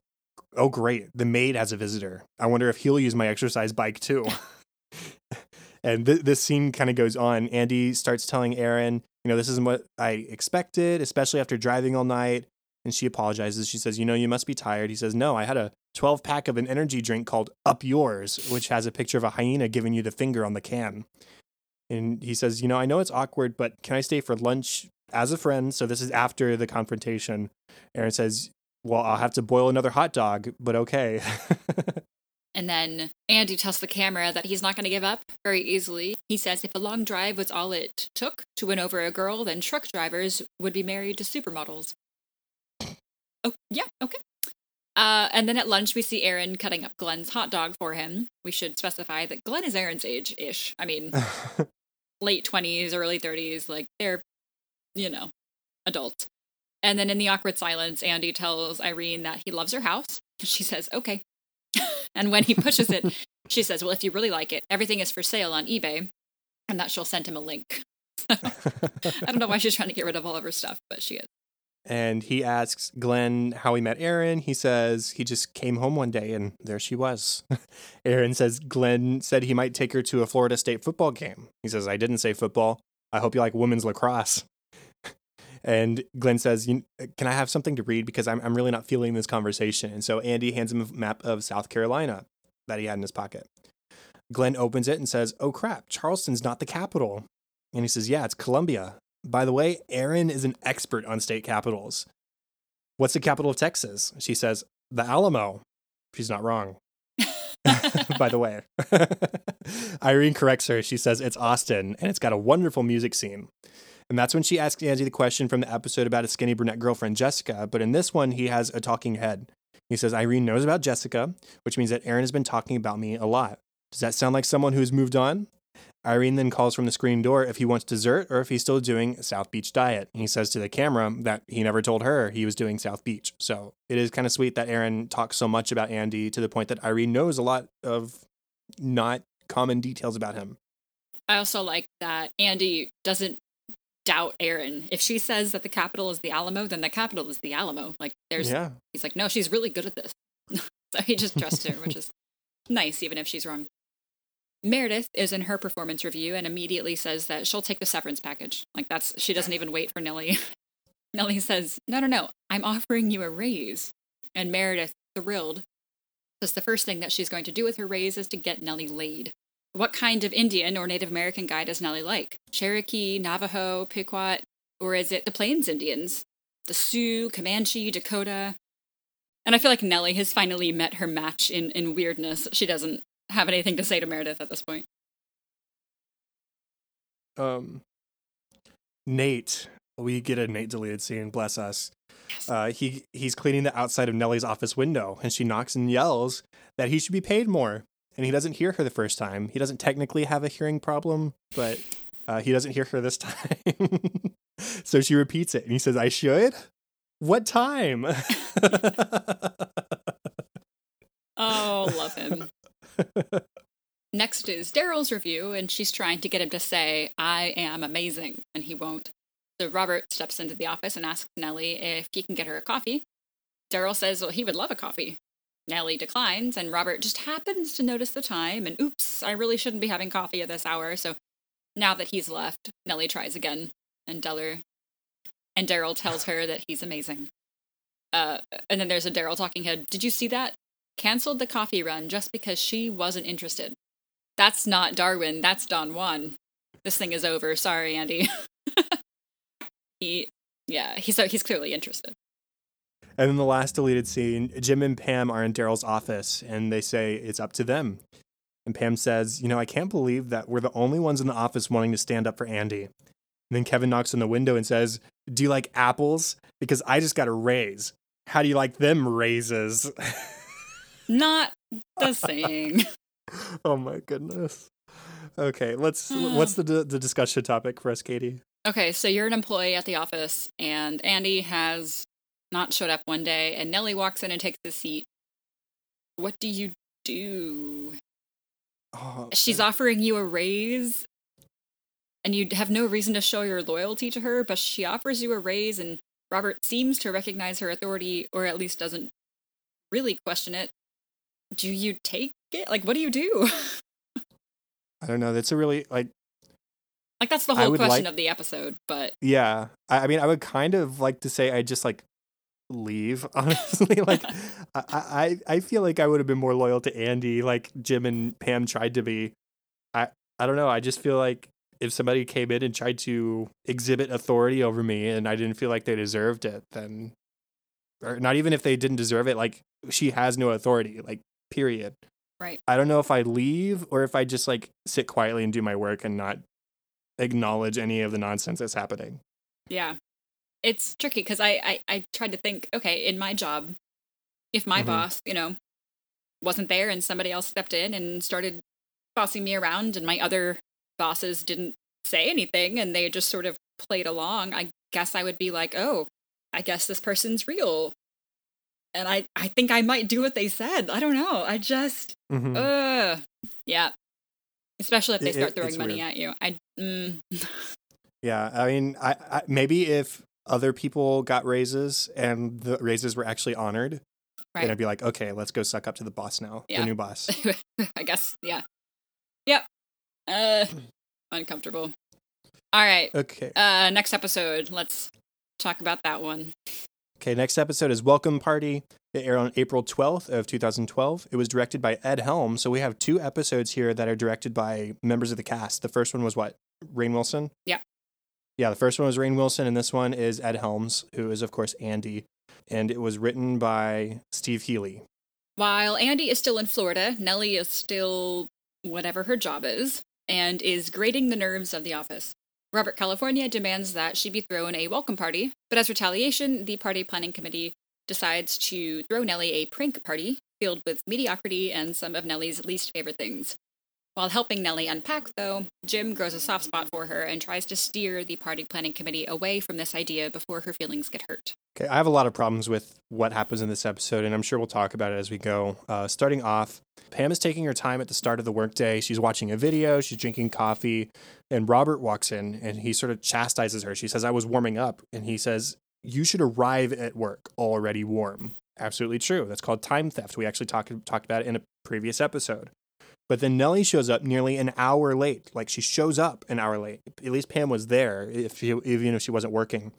Oh, great. The maid has a visitor. I wonder if he'll use my exercise bike too. [LAUGHS] and th- this scene kind of goes on. Andy starts telling Erin, you know, this isn't what I expected, especially after driving all night. And she apologizes. She says, you know, you must be tired. He says, no, I had a 12 pack of an energy drink called Up Yours, which has a picture of a hyena giving you the finger on the can. And he says, you know, I know it's awkward, but can I stay for lunch as a friend? So this is after the confrontation. Erin says, well, I'll have to boil another hot dog, but okay. [LAUGHS] And then Andy tells the camera that he's not going to give up very easily. He says if a long drive was all it took to win over a girl, then truck drivers would be married to supermodels. Oh, yeah, okay. Uh, and then at lunch, we see Erin cutting up Glenn's hot dog for him. We should specify that Glenn is Erin's age ish. I mean, [LAUGHS] late 20s, early 30s. Like, they're, you know, adults. And then in the awkward silence, Andy tells Irene that he loves her house. She says, okay. [LAUGHS] and when he pushes it, [LAUGHS] she says, well, if you really like it, everything is for sale on eBay. And that she'll send him a link. [LAUGHS] I don't know why she's trying to get rid of all of her stuff, but she is. and he asks Glenn how he met Erin. He says he just came home one day and there she was. Erin says Glenn said he might take her to a Florida State football game. He says, I didn't say football. I hope you like women's lacrosse. And Glenn says, Can I have something to read? Because I'm, I'm really not feeling this conversation. And so Andy hands him a map of South Carolina that he had in his pocket. Glenn opens it and says, Oh crap, Charleston's not the capital. And he says, Yeah, it's Columbia. By the way, Erin is an expert on state capitals. What's the capital of Texas? She says, The Alamo. She's not wrong. [LAUGHS] By the way, [LAUGHS] Irene corrects her. She says it's Austin and it's got a wonderful music scene. And that's when she asks Andy the question from the episode about his skinny brunette girlfriend, Jessica. But in this one, he has a talking head. He says, Irene knows about Jessica, which means that Erin has been talking about me a lot. Does that sound like someone who's moved on? Irene then calls from the screen door if he wants dessert or if he's still doing South Beach diet. He says to the camera that he never told her he was doing South Beach. So it is kind of sweet that Erin talks so much about Andy to the point that Irene knows a lot of not common details about him. I also like that Andy doesn't doubt Erin. If she says that the capital is the Alamo, then the capital is the Alamo. Like there's yeah. he's like, no, she's really good at this. [LAUGHS] so he just trusts her, which is nice, even if she's wrong. Meredith is in her performance review and immediately says that she'll take the severance package. Like that's she doesn't even wait for Nellie. [LAUGHS] Nellie says, "No, no, no. I'm offering you a raise." And Meredith, thrilled, says the first thing that she's going to do with her raise is to get Nellie laid. What kind of Indian or Native American guy does Nellie like? Cherokee, Navajo, Pequot, or is it the Plains Indians? The Sioux, Comanche, Dakota? And I feel like Nellie has finally met her match in, in weirdness. She doesn't have anything to say to Meredith at this point. Um, Nate, we get a Nate deleted scene. Bless us. Yes. Uh, he he's cleaning the outside of Nellie's office window, and she knocks and yells that he should be paid more. And he doesn't hear her the first time. He doesn't technically have a hearing problem, but uh, he doesn't hear her this [LAUGHS] time. so she repeats it, and he says, "I should." What time? [LAUGHS] oh, love him. [LAUGHS] Next is Darryl's review, and she's trying to get him to say, I am amazing, and he won't. So Robert steps into the office and asks Nellie if he can get her a coffee. Darryl says, well, he would love a coffee. Nellie declines, and Robert just happens to notice the time, and oops, I really shouldn't be having coffee at this hour. So now that he's left, Nellie tries again, and Deller and Darryl tells her that he's amazing. Uh, and then there's a Darryl talking head. Did you see that? canceled the coffee run just because she wasn't interested. That's not Darwin, that's Don Juan. This thing is over. Sorry, Andy. [LAUGHS] he yeah, he's so he's clearly interested. And then the last deleted scene, Jim and Pam are in Darryl's office and they say it's up to them. And Pam says, You know, I can't believe that we're the only ones in the office wanting to stand up for Andy. And then Kevin knocks on the window and says, Do you like apples? Because I just got a raise. How do you like them raises? [LAUGHS] Not the same. [LAUGHS] oh my goodness. Okay, let's. Hmm. what's the the discussion topic for us, Katie? Okay, so you're an employee at the office, and Andy has not showed up one day, and Nellie walks in and takes his seat. What do you do? Oh, She's offering you a raise, and you have no reason to show your loyalty to her, but she offers you a raise, and Robert seems to recognize her authority, or at least doesn't really question it do you take it? Like, what do you do? I don't know. That's a really like. Like that's the whole question like, of the episode, but yeah, I, I, mean, I would kind of like to say I just like leave. [LAUGHS] Honestly, like I, I, I feel like I would have been more loyal to Andy, like Jim and Pam tried to be. I, I don't know. I just feel like if somebody came in and tried to exhibit authority over me, and I didn't feel like they deserved it, then, or not even if they didn't deserve it, like she has no authority. Like period. Right. I don't know if I leave or if I just like sit quietly and do my work and not acknowledge any of the nonsense that's happening. Yeah. It's tricky because I, I, I tried to think, okay, in my job, if my mm-hmm. boss, you know, wasn't there and somebody else stepped in and started bossing me around and my other bosses didn't say anything and they just sort of played along, I guess I would be like, oh, I guess this person's real and I I think I might do what they said. I don't know. I just mm-hmm. uh yeah. Especially if they start it, throwing money weird. at you. I mm. Yeah, I mean, I, I maybe if other people got raises and the raises were actually honored, Right. then I'd be like, okay, let's go suck up to the boss now, Yeah. the new [LAUGHS] boss. I guess, yeah. Yep. Uh, uncomfortable. All right. Okay. Uh, next episode. Let's talk about that one. Okay, next episode is Welcome Party. It aired on April 12th of 2012. It was directed by Ed Helm. So we have two episodes here that are directed by members of the cast. The first one was what? Rainn Wilson? Yeah. Yeah, the first one was Rainn Wilson, and this one is Ed Helms, who is, of course, Andy. And it was written by Steve Hely. While Andy is still in Florida, Nellie is still whatever her job is and is grating the nerves of the office. Robert California demands that she be thrown a welcome party, but as retaliation, the party planning committee decides to throw Nellie a prank party filled with mediocrity and some of Nellie's least favorite things. While helping Nellie unpack, though, Jim grows a soft spot for her and tries to steer the party planning committee away from this idea before her feelings get hurt. Okay, I have a lot of problems with what happens in this episode, and I'm sure we'll talk about it as we go. Uh, starting off, Pam is taking her time at the start of the workday. She's watching a video, she's drinking coffee, and Robert walks in and he sort of chastises her. She says, I was warming up, and he says, You should arrive at work already warm. Absolutely true. That's called time theft. We actually talked talked about it in a previous episode. But then Nellie shows up nearly an hour late. Like she shows up an hour late. At least Pam was there, if she, even if she wasn't working.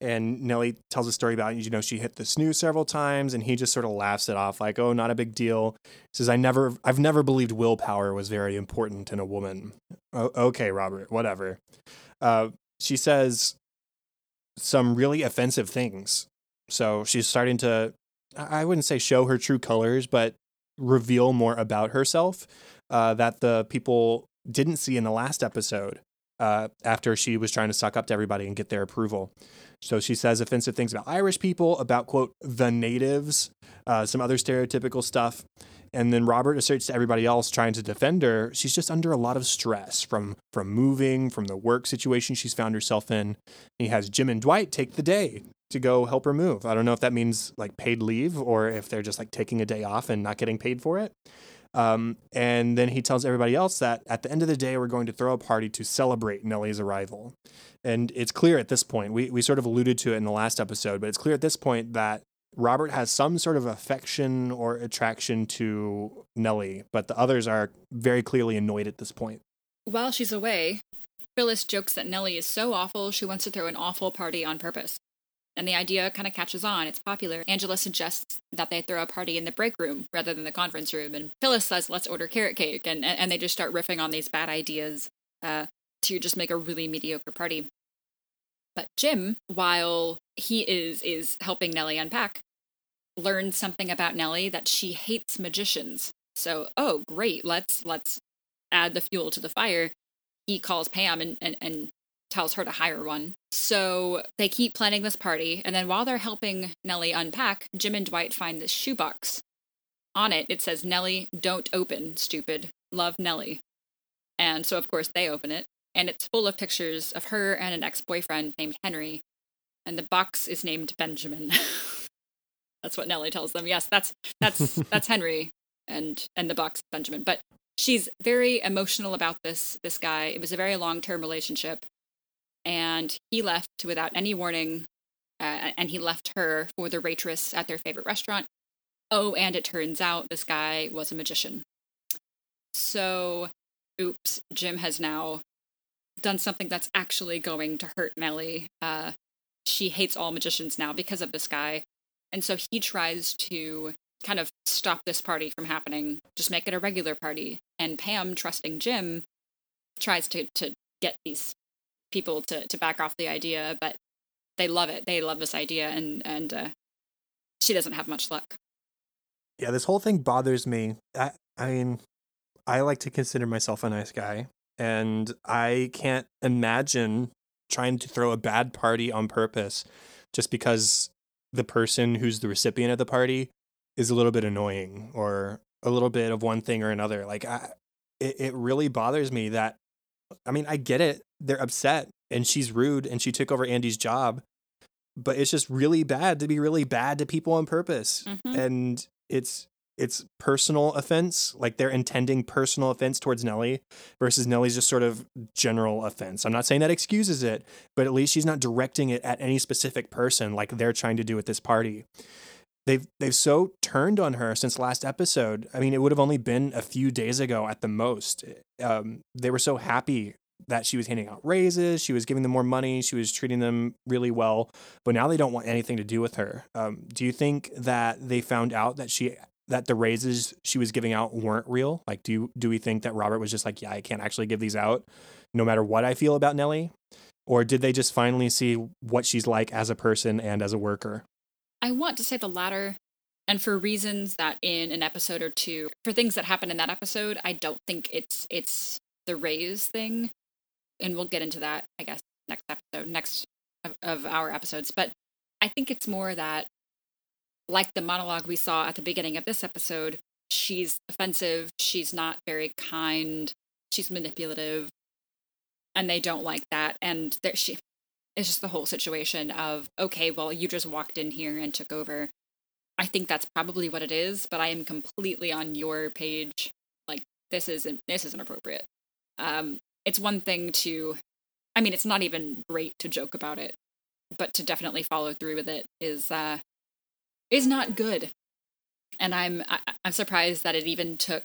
And Nellie tells a story about, you know, she hit the snooze several times and he just sort of laughs it off like, oh, not a big deal. He says, I never, I've never believed willpower was very important in a woman. O- okay, Robert, whatever. Uh, she says some really offensive things. So she's starting to, I I wouldn't say show her true colors, but reveal more about herself uh, that the people didn't see in the last episode uh, after she was trying to suck up to everybody and get their approval. So she says offensive things about Irish people, about, quote, the natives, uh, some other stereotypical stuff. And then Robert asserts to everybody else trying to defend her, she's just under a lot of stress from from moving, from the work situation she's found herself in. He has Jim and Dwight take the day to go help her move. I don't know if that means like paid leave or if they're just like taking a day off and not getting paid for it. Um, and then he tells everybody else that at the end of the day, we're going to throw a party to celebrate Nellie's arrival. And it's clear at this point, we, we sort of alluded to it in the last episode, but it's clear at this point that Robert has some sort of affection or attraction to Nellie, but the others are very clearly annoyed at this point. While she's away, Phyllis jokes that Nellie is so awful she wants to throw an awful party on purpose. And the idea kind of catches on. It's popular. Angela suggests that they throw a party in the break room rather than the conference room. And Phyllis says, let's order carrot cake. And, and they just start riffing on these bad ideas uh, to just make a really mediocre party. But Jim, while he is is helping Nellie unpack, learns something about Nellie that she hates magicians. So, oh great, let's let's add the fuel to the fire. He calls Pam and, and, and tells her to hire one. So they keep planning this party, and then while they're helping Nellie unpack, Jim and Dwight find this shoebox. On it, it says, Nellie, don't open, stupid. Love Nellie. And so, of course, they open it, and it's full of pictures of her and an ex boyfriend named Henry. And the box is named Benjamin. [LAUGHS] that's what Nellie tells them. Yes, that's that's [LAUGHS] that's Henry and and the box Benjamin. But she's very emotional about this this guy. It was a very long term relationship, and he left without any warning, uh, and he left her for the waitress at their favorite restaurant. Oh, and it turns out this guy was a magician. So, oops, Jim has now done something that's actually going to hurt Nellie. Uh, she hates all magicians now because of this guy, and so he tries to kind of stop this party from happening, just make it a regular party. And Pam, trusting Jim, tries to to get these people to to back off the idea, but they love it. They love this idea, and and uh, she doesn't have much luck. Yeah, this whole thing bothers me. I, I mean, I like to consider myself a nice guy, and I can't imagine trying to throw a bad party on purpose just because the person who's the recipient of the party is a little bit annoying or a little bit of one thing or another. Like, I, it, it really bothers me that, I mean, I get it. They're upset and she's rude and she took over Andy's job, but it's just really bad to be really bad to people on purpose. Mhm. And it's it's personal offense, like they're intending personal offense towards Nellie versus Nellie's just sort of general offense. I'm not saying that excuses it, but at least she's not directing it at any specific person like they're trying to do at this party. They've they've so turned on her since last episode. I mean, it would have only been a few days ago at the most. Um, they were so happy that she was handing out raises, she was giving them more money, she was treating them really well, but now they don't want anything to do with her. Um, do you think that they found out that she that the raises she was giving out weren't real? Like, do you, do we think that Robert was just like, yeah, I can't actually give these out, no matter what I feel about Nellie, or did they just finally see what she's like as a person and as a worker? I want to say the latter. And for reasons that in an episode or two, for things that happen in that episode, I don't think it's it's the raise thing and we'll get into that, I guess, next episode, next of, of our episodes. But I think it's more that, like the monologue we saw at the beginning of this episode, she's offensive, she's not very kind, she's manipulative, and they don't like that. And there, she, it's just the whole situation of, okay, well, you just walked in here and took over. I think that's probably what it is, but I am completely on your page. Like this isn't this isn't appropriate. Um, it's one thing to I mean, it's not even great to joke about it, but to definitely follow through with it is uh is not good. And I'm I, am i am surprised that it even took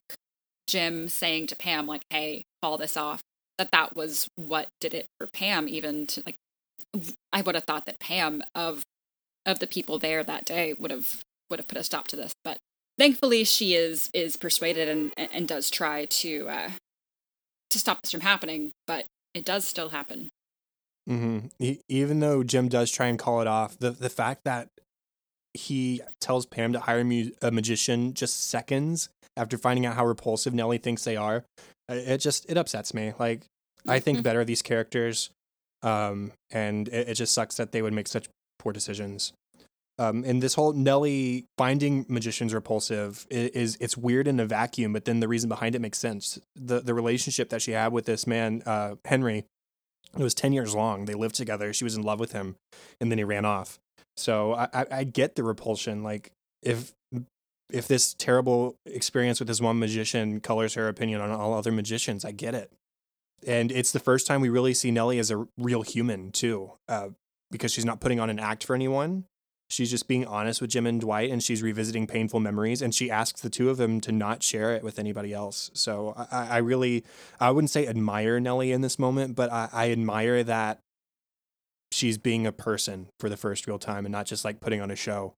Jim saying to Pam like, "Hey, call this off." That that was what did it for Pam even to like I would have thought that Pam of of the people there that day would have would have put a stop to this, but thankfully she is is persuaded and and does try to uh to stop this from happening, but it does still happen. Mm-hmm. He, even though Jim does try and call it off, the the fact that he tells Pam to hire a magician just seconds after finding out how repulsive Nellie thinks they are, it just it upsets me. Like I think mm-hmm. better of these characters, um, and it, it just sucks that they would make such poor decisions. Um, and this whole Nellie finding magicians repulsive is, is, it's weird in a vacuum, but then the reason behind it makes sense. The the relationship that she had with this man, uh, Henry, it was ten years long. They lived together. She was in love with him, and then he ran off. So I, I, I get the repulsion. Like if if this terrible experience with this one magician colors her opinion on all other magicians, I get it. And it's the first time we really see Nellie as a real human too, uh, because she's not putting on an act for anyone she's just being honest with Jim and Dwight and she's revisiting painful memories and she asks the two of them to not share it with anybody else. So I, I really, I wouldn't say admire Nellie in this moment, but I, I admire that she's being a person for the first real time and not just like putting on a show.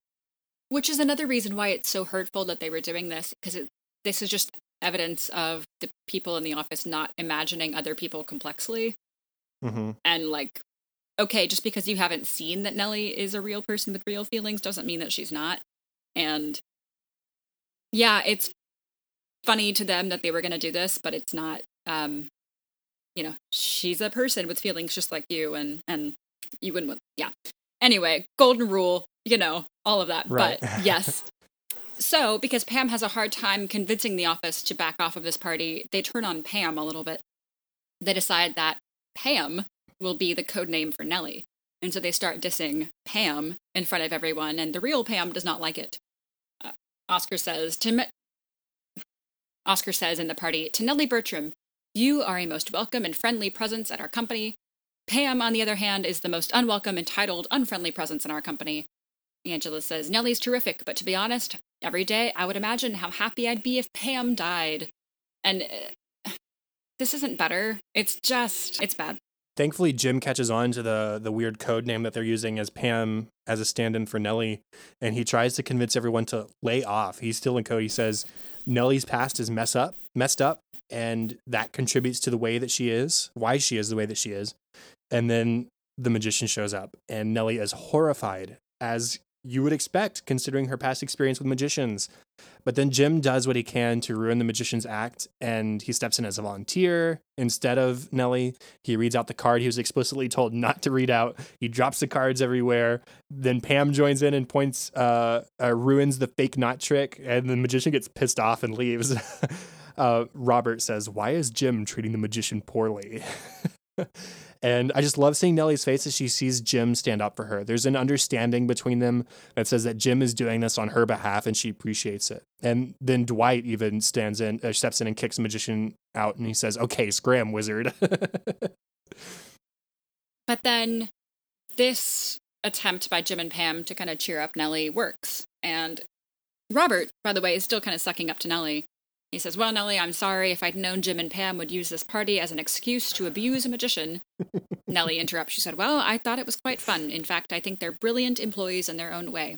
Which is another reason why it's so hurtful that they were doing this because this is just evidence of the people in the office not imagining other people complexly. Mm-hmm. And like okay, just because you haven't seen that Nellie is a real person with real feelings doesn't mean that she's not. And yeah, it's funny to them that they were going to do this, but it's not. Um, you know, she's a person with feelings just like you, and and you wouldn't. Yeah. Anyway, golden rule. You know, all of that. Right. But [LAUGHS] yes. So, because Pam has a hard time convincing the office to back off of this party, they turn on Pam a little bit. They decide that Pam will be the code name for Nellie. And so they start dissing Pam in front of everyone, and the real Pam does not like it. Uh, Oscar says to Me- Oscar says in the party to Nellie Bertram, "You are a most welcome and friendly presence at our company. Pam, on the other hand, is the most unwelcome, entitled, unfriendly presence in our company." Angela says, "Nellie's terrific, but to be honest, every day I would imagine how happy I'd be if Pam died." And uh, this isn't better. It's just it's bad thankfully Jim catches on to the the weird code name that they're using as Pam as a stand-in for Nellie, and he tries to convince everyone to lay off. He's still in code. He says Nellie's past is mess up, messed up, and that contributes to the way that she is, why she is the way that she is. And then the magician shows up, and Nellie is horrified as you would expect considering her past experience with magicians. But then Jim does what he can to ruin the magician's act and he steps in as a volunteer instead of Nellie. He reads out the card he was explicitly told not to read out. He drops the cards everywhere. Then Pam joins in and points, uh, uh, ruins the fake knot trick, and the magician gets pissed off and leaves. [LAUGHS] uh, Robert says, Why is Jim treating the magician poorly? [LAUGHS] And I just love seeing Nellie's face as she sees Jim stand up for her. There's an understanding between them that says that Jim is doing this on her behalf and she appreciates it. And then Dwight even stands in, uh, steps in and kicks the magician out and he says, Okay, scram, wizard. [LAUGHS] but then this attempt by Jim and Pam to kind of cheer up Nellie works. And Robert, by the way, is still kind of sucking up to Nellie. He says, Well, Nellie, I'm sorry. If I'd known Jim and Pam would use this party as an excuse to abuse a magician. [LAUGHS] Nellie interrupts. She said, Well, I thought it was quite fun. In fact, I think they're brilliant employees in their own way.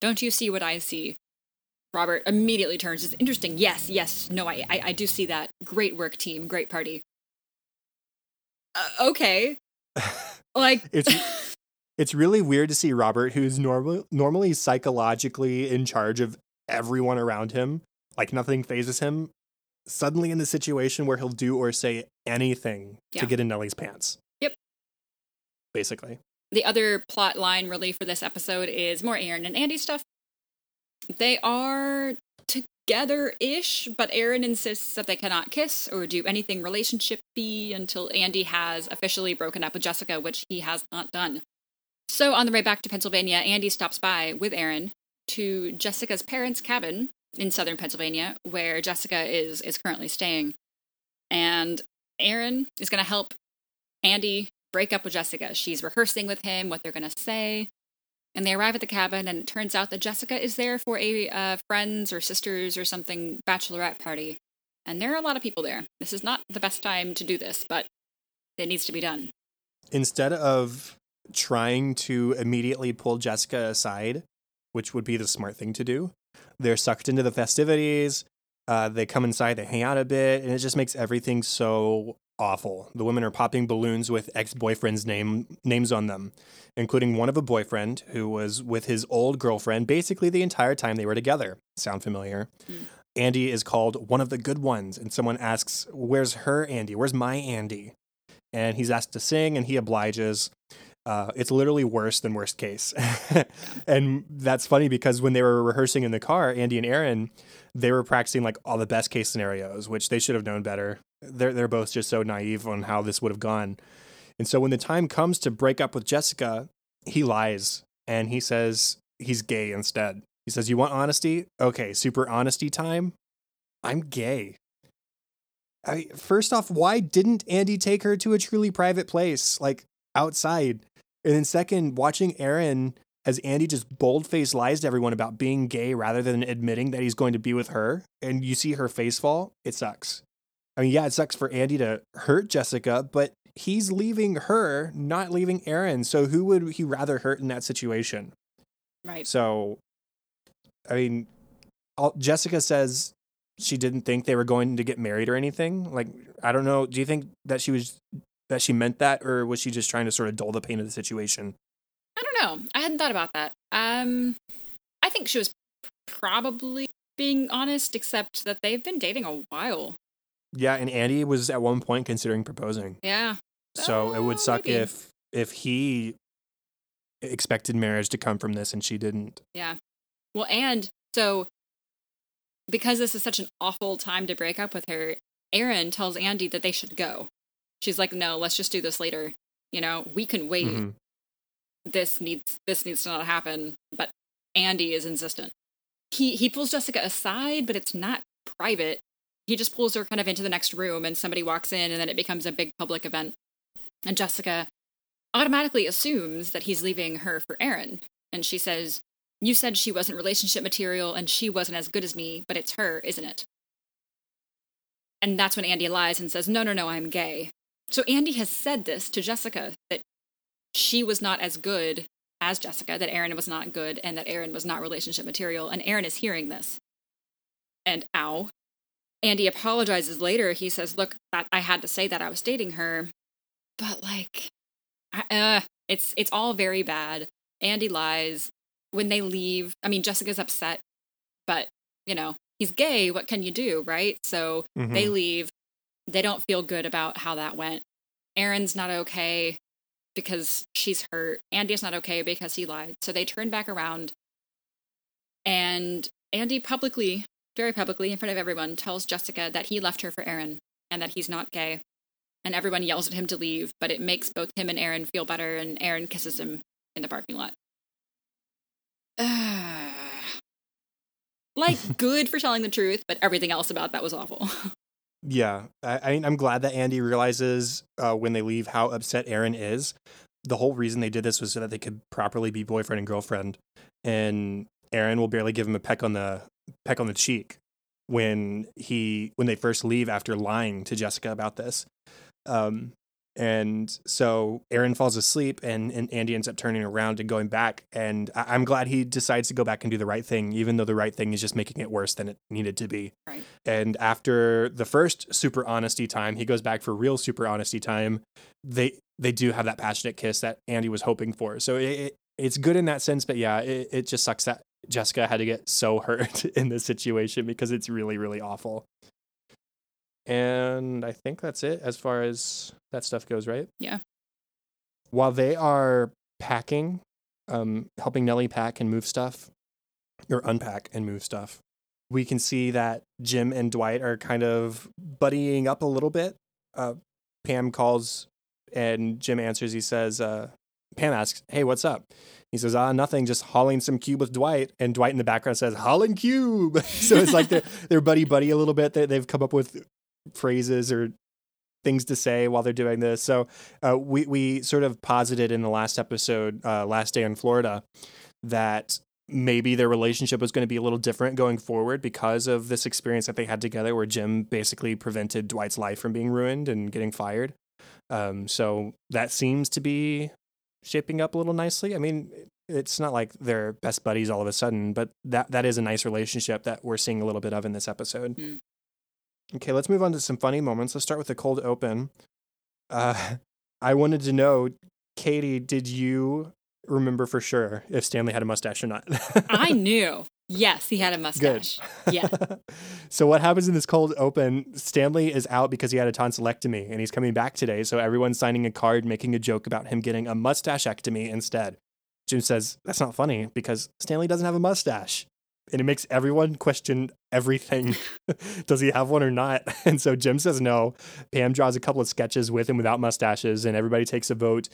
Don't you see what I see? Robert immediately turns. It's interesting. Yes, yes. No, I, I, I do see that. Great work, team. Great party. Uh, okay. [LAUGHS] like it's [LAUGHS] it's really weird to see Robert, who's normal normally psychologically in charge of everyone around him, like nothing phases him, suddenly in the situation where he'll do or say anything Yeah. to get in Nellie's pants. Yep. Basically. the other plot line really for this episode is more Erin and Andy stuff. They are together ish, but Erin insists that they cannot kiss or do anything relationshipy until Andy has officially broken up with Jessica, which he has not done. So on the way back to Pennsylvania, Andy stops by with Erin to Jessica's parents' cabin in southern Pennsylvania, where Jessica is is currently staying. And Erin is going to help Andy break up with Jessica. She's rehearsing with him what they're going to say. And they arrive at the cabin, and it turns out that Jessica is there for a uh, friends or sisters or something bachelorette party. And there are a lot of people there. This is not the best time to do this, but it needs to be done. Instead of trying to immediately pull Jessica aside, which would be the smart thing to do, they're sucked into the festivities. Uh, they come inside, they hang out a bit, and it just makes everything so awful. The women are popping balloons with ex-boyfriends' name names on them, including one of a boyfriend who was with his old girlfriend basically the entire time they were together. Sound familiar? Mm. Andy is called one of the good ones, and someone asks, "Where's her Andy? Where's my Andy?" And he's asked to sing, and he obliges. Uh, it's literally worse than worst case. [LAUGHS] and that's funny because when they were rehearsing in the car, Andy and Erin, they were practicing like all the best case scenarios, which they should have known better. They're they're both just so naive on how this would have gone. And so when the time comes to break up with Jessica, he lies and he says he's gay instead. He says, "You want honesty? Okay, super honesty time. I'm gay." I, first off, why didn't Andy take her to a truly private place, like outside? And then second, watching Erin as Andy just bold faced lies to everyone about being gay rather than admitting that he's going to be with her, and you see her face fall, it sucks. I mean, yeah, it sucks for Andy to hurt Jessica, but he's leaving her, not leaving Erin. So who would he rather hurt in that situation? Right. So, I mean, all, Jessica says she didn't think they were going to get married or anything. Like, I don't know. Do you think that she was that she meant that, or was she just trying to sort of dull the pain of the situation? I don't know. I hadn't thought about that. Um, I think she was probably being honest, except that they've been dating a while. Yeah, and Andy was at one point considering proposing. Yeah. So it would Uh, suck maybe. if if he expected marriage to come from this and she didn't. Yeah. Well, and so because this is such an awful time to break up with her, Erin tells Andy that they should go. She's like, "No, let's just do this later. You know, we can wait. Mhm. This needs this needs to not happen." But Andy is insistent. He he pulls Jessica aside, but it's not private. He just pulls her kind of into the next room, and somebody walks in, and then it becomes a big public event. And Jessica automatically assumes that he's leaving her for Erin, and she says, "You said she wasn't relationship material, and she wasn't as good as me, but it's her, isn't it?" And that's when Andy lies and says, "No, no, no, I'm gay." So Andy has said this to Jessica that she was not as good as Jessica, that Erin was not good, and that Erin was not relationship material. And Erin is hearing this. And ow. Andy apologizes later. He says, Look, that I had to say that I was dating her. But like I, uh, it's it's all very bad. Andy lies. When they leave, I mean Jessica's upset, but you know, he's gay, what can you do, right? So Mhm. they leave. They don't feel good about how that went. Erin's not okay because she's hurt. Andy's not okay because he lied. So they turn back around. And Andy publicly, very publicly, in front of everyone, tells Jessica that he left her for Erin and that he's not gay. and everyone yells at him to leave, but it makes both him and Erin feel better, and Erin kisses him in the parking lot. [SIGHS] like, [LAUGHS] good for telling the truth, but everything else about that was awful. [LAUGHS] Yeah, I, I'm glad that Andy realizes uh, when they leave how upset Erin is. The whole reason they did this was so that they could properly be boyfriend and girlfriend, and Erin will barely give him a peck on the peck on the cheek when he when they first leave after lying to Jessica about this. Um, and so Erin falls asleep, and, and Andy ends up turning around and going back. And I- am glad he decides to go back and do the right thing, even though the right thing is just making it worse than it needed to be. Right. And after the first super honesty time, he goes back for real super honesty time. They they do have that passionate kiss that Andy was hoping for. So it, it it's good in that sense, but yeah, it, it just sucks that Jessica had to get so [LAUGHS] hurt in this situation because it's really, really awful. And I think that's it as far as that stuff goes, right? Yeah. While they are packing, um, helping Nellie pack and move stuff, or unpack and move stuff, we can see that Jim and Dwight are kind of buddying up a little bit. Uh, Pam calls and Jim answers. He says, uh, Pam asks, Hey, what's up? He says, Ah, nothing, just hauling some cube with Dwight. And Dwight in the background says, Hauling cube. [LAUGHS] so it's like they're, they're buddy buddy a little bit. They, they've come up with phrases or things to say while they're doing this. So uh, we, we sort of posited in the last episode, uh, Last Day in Florida, that maybe their relationship was going to be a little different going forward because of this experience that they had together where Jim basically prevented Dwight's life from being ruined and getting fired. Um, so that seems to be shaping up a little nicely. I mean, it's not like they're best buddies all of a sudden, but that that is a nice relationship that we're seeing a little bit of in this episode. Mm. Okay, let's move on to some funny moments. Let's start with the cold open. Uh, [LAUGHS] I wanted to know, Katie, did you remember for sure if Stanley had a mustache or not? I [LAUGHS] knew. Yes, he had a mustache. Good. Yeah. [LAUGHS] so what happens in this cold open? Stanley is out because he had a tonsillectomy and he's coming back today. So everyone's signing a card making a joke about him getting a mustachectomy instead. Jim says, That's not funny because Stanley doesn't have a mustache. And it makes everyone question everything. [LAUGHS] [LAUGHS] Does he have one or not? [LAUGHS] And so Jim says no. Pam draws a couple of sketches with and without mustaches, and everybody takes a vote.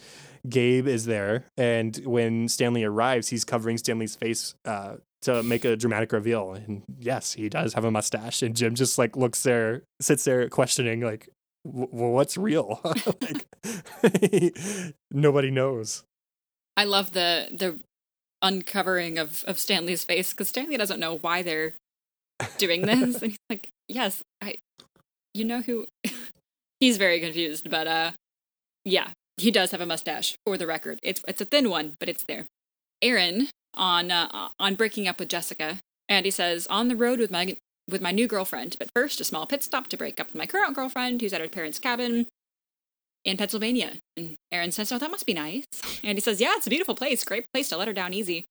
Gabe is there. And when Stanley arrives, he's covering Stanley's face uh, to make a dramatic reveal. And yes, he does have a mustache. And Jim just like looks there, sits there questioning, like, well, what's real? like, nobody knows. I love the the uncovering of of Stanley's face because Stanley doesn't know why they're doing this, [LAUGHS] and he's like, "Yes, I, you know who." [LAUGHS] he's very confused, but uh, yeah, he does have a mustache. For the record, it's it's a thin one, but it's there. Erin on uh, on breaking up with Jessica, and he says, "On the road with my with my new girlfriend, but first a small pit stop to break up with my current girlfriend, who's at her parents' cabin." In Pennsylvania. And Erin says, Oh, that must be nice. And he says, Yeah, it's a beautiful place. Great place to let her down easy.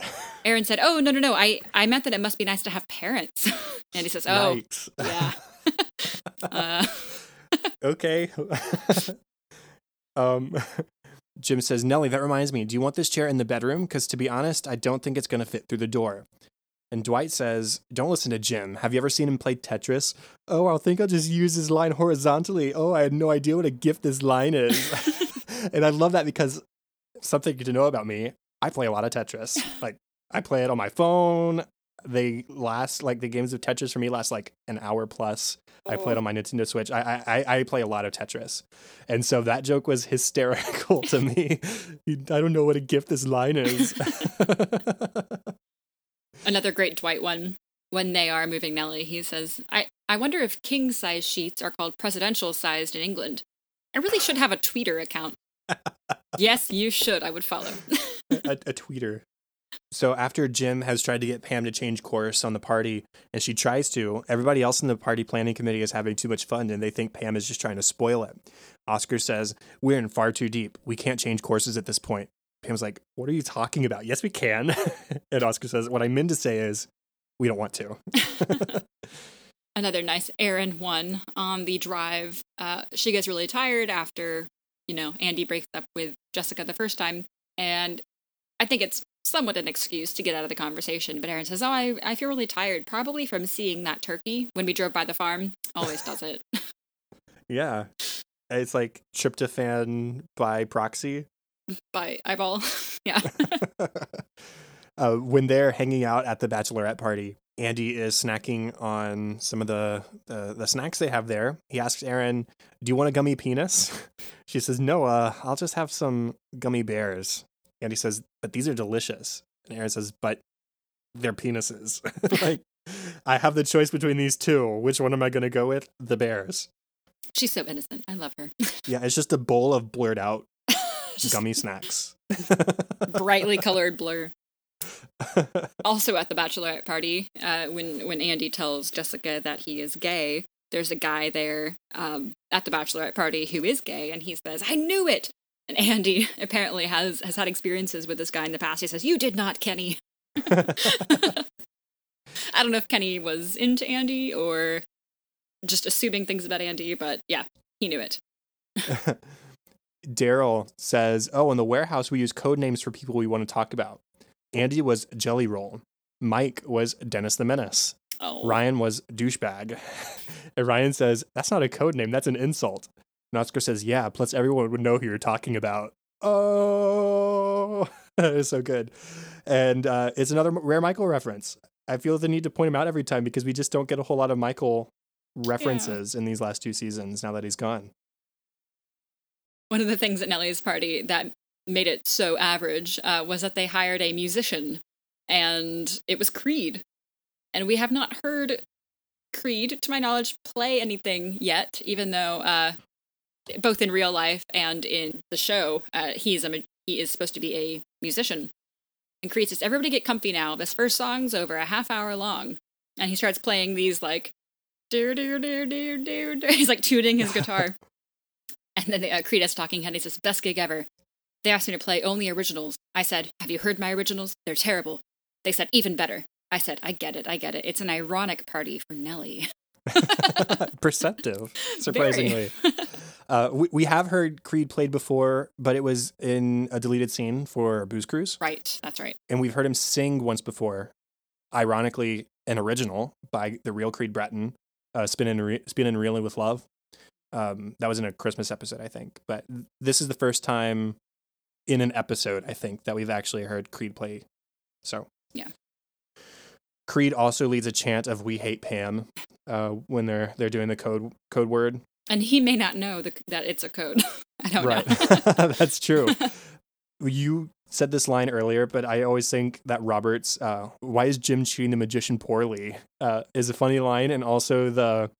[LAUGHS] Erin said, Oh, no, no, no. I, I meant that it must be nice to have parents. [LAUGHS] and he says, Oh, yeah. [LAUGHS] uh, okay. um, Jim says, Nellie, that reminds me. Do you want this chair in the bedroom? Because to be honest, I don't think it's going to fit through the door. And Dwight says, Don't listen to Jim. Have you ever seen him play Tetris? Oh, I think I'll just use his line horizontally. Oh, I had no idea what a gift this line is. [LAUGHS] and I love that because something to know about me, I play a lot of Tetris. Like, I play it on my phone. They last, like, the games of Tetris for me last like an hour plus. I play it on oh. my Nintendo Switch. I, I I play a lot of Tetris, and so that joke was hysterical [LAUGHS] to me. I don't know what a gift this line is. [LAUGHS] another great Dwight one. When they are moving Nellie, he says, I, I wonder if king size sheets are called presidential sized in England. I really should have a Twitter account. [LAUGHS] yes, you should. I would follow. a, [LAUGHS] a tweeter. So after Jim has tried to get Pam to change course on the party, and she tries to, everybody else in the party planning committee is having too much fun, and they think Pam is just trying to spoil it. Oscar says, "We're in far too deep. We can't change courses at this point." Pam's like, "What are you talking about?" Yes, we can. [LAUGHS] and Oscar says, "What I meant to say is, we don't want to." [LAUGHS] [LAUGHS] Another nice Erin one on the drive. Uh, she gets really tired after you know Andy breaks up with Jessica the first time, and I think it's somewhat an excuse to get out of the conversation. But Erin says, "Oh, I I feel really tired, probably from seeing that turkey when we drove by the farm. Always does it." yeah. It's like tryptophan by proxy. By eyeball. [LAUGHS] yeah. [LAUGHS] uh, when they're hanging out at the bachelorette party, Andy is snacking on some of the, the, the snacks they have there. He asks Erin, "Do you want a gummy penis?" [LAUGHS] She says, "No, uh, I'll just have some gummy bears." Andy says, "But these are delicious." And Erin says, "But they're penises." like, I have the choice between these two. Which one am I going to go with? The bears. She's so innocent. I love her. yeah, it's just a bowl of blurred out gummy snacks. [LAUGHS] brightly colored blur. [LAUGHS] also at the bachelorette party, uh, when when Andy tells Jessica that he is gay, there's a guy there um, at the bachelorette party who is gay, and he says, "I knew it." And Andy [LAUGHS] apparently has has had experiences with this guy in the past. He says, "You did not, Kenny." I don't know if Kenny was into Andy or just assuming things about Andy, but yeah, he knew it. Darryl says, "Oh, in the warehouse we use code names for people we want to talk about. Andy was Jelly Roll. Mike was Dennis the Menace. Oh. Ryan was douchebag. [LAUGHS] and Ryan says, That's not a code name, that's an insult. And Oscar says, Yeah, plus everyone would know who you're talking about. Oh, [LAUGHS] that is so good. And uh, it's another rare Michael reference. I feel the need to point him out every time because we just don't get a whole lot of Michael references yeah. in these last two seasons now that he's gone. One of the things at Nellie's party that made it so average uh, was that they hired a musician, and it was Creed. And we have not heard Creed, to my knowledge, play anything yet, even though uh, both in real life and in the show, uh, he's a he is supposed to be a musician. And Creed says, "Everybody get comfy now. This first song's over a half hour long." And he starts playing these like, do do do do do. He's like tuning his guitar. And then uh, Creed is talking head. He says, "Best gig ever." They asked me to play only originals. I said, Have you heard my originals? They're terrible. They said, Even better. I said, I get it, I get it. It's an ironic party for Nellie. [LAUGHS] Perceptive, [LAUGHS] surprisingly. [LAUGHS] uh, we, we have heard Creed played before, but it was in a deleted scene for Booze Cruise. Right, that's right. And we've heard him sing once before, ironically, an original by the real Creed Bratton, uh, Spinning Re- Spinning and Reeling with Love. Um, that was in a Christmas episode, I think. But this is the first time in an episode, I think, that we've actually heard Creed play. So yeah. Creed also leads a chant of "We hate Pam" uh, when they're they're doing the code code word. And he may not know the, that it's a code. [LAUGHS] I don't right. know. [LAUGHS] That's true. [LAUGHS] you said this line earlier, but I always think that Robert's uh, "Why is Jim treating the magician poorly?" Uh, is a funny line, and also the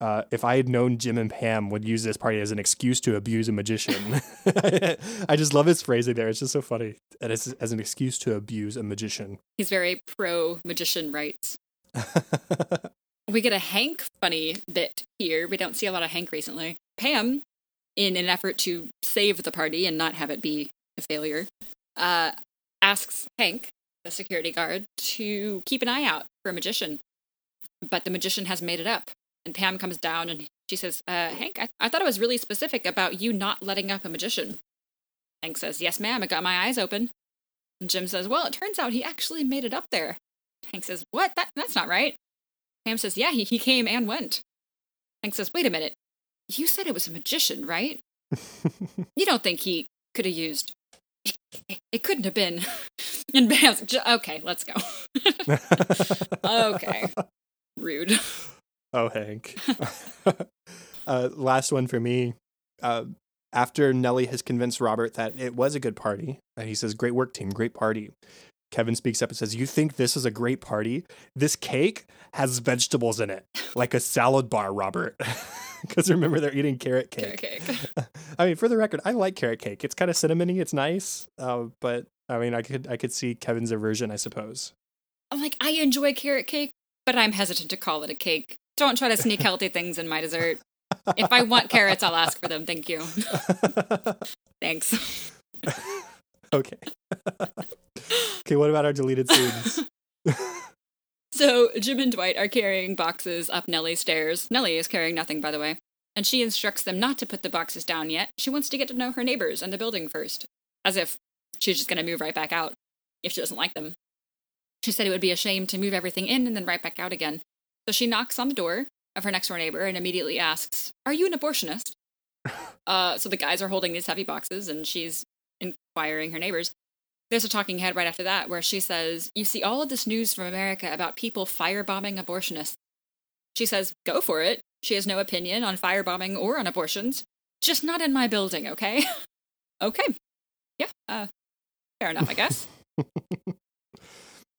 uh, if I had known Jim and Pam would use this party as an excuse to abuse a magician. [LAUGHS] I just love his phrasing there. It's just so funny. And it's as an excuse to abuse a magician. He's very pro magician rights. [LAUGHS] we get a Hank funny bit here. We don't see a lot of Hank recently. Pam, in an effort to save the party and not have it be a failure, uh, asks Hank, the security guard, to keep an eye out for a magician. But the magician has made it up and Pam comes down and she says, uh, Hank, I-, I thought it was really specific about you not letting up a magician. Hank says, Yes, ma'am, I got my eyes open. And Jim says, Well, it turns out he actually made it up there. Hank says, What? That, that's not right. Pam says, Yeah, he, he came and went. Hank says, Wait a minute. You said it was a magician, right? [LAUGHS] you don't think he could have used. It, [LAUGHS] it couldn't have been. [LAUGHS] And Pam's, okay, let's go. okay. Rude. Oh, Hank. [LAUGHS] uh, last one for me. Uh, after Nellie has convinced Robert that it was a good party, and he says, Great work, team, great party. Kevin speaks up and says, You think this is a great party? This cake has vegetables in it, like a salad bar, Robert. [LAUGHS] Because remember, they're eating carrot cake. Carrot cake. [LAUGHS] I mean, for the record, I like carrot cake. It's kind of cinnamony. It's nice. Uh, but I mean, I could I could see Kevin's aversion, I suppose. I'm like, I enjoy carrot cake, but I'm hesitant to call it a cake. Don't try to sneak healthy things in my dessert. If I want carrots, I'll ask for them. Thank you. [LAUGHS] Thanks. okay. okay, what about our deleted scenes? [LAUGHS] so Jim and Dwight are carrying boxes up Nellie's stairs. Nellie is carrying nothing, by the way. And she instructs them not to put the boxes down yet. She wants to get to know her neighbors and the building first. As if she's just going to move right back out if she doesn't like them. She said it would be a shame to move everything in and then right back out again. So she knocks on the door of her next door neighbor and immediately asks, Are you an abortionist? [LAUGHS] Uh, so the guys are holding these heavy boxes, and she's inquiring her neighbors. There's a talking head right after that where she says, You see all of this news from America about people firebombing abortionists. She says, Go for it. She has no opinion on firebombing or on abortions. Just not in my building, okay? [LAUGHS] okay. Yeah, uh, fair enough, I guess. [LAUGHS]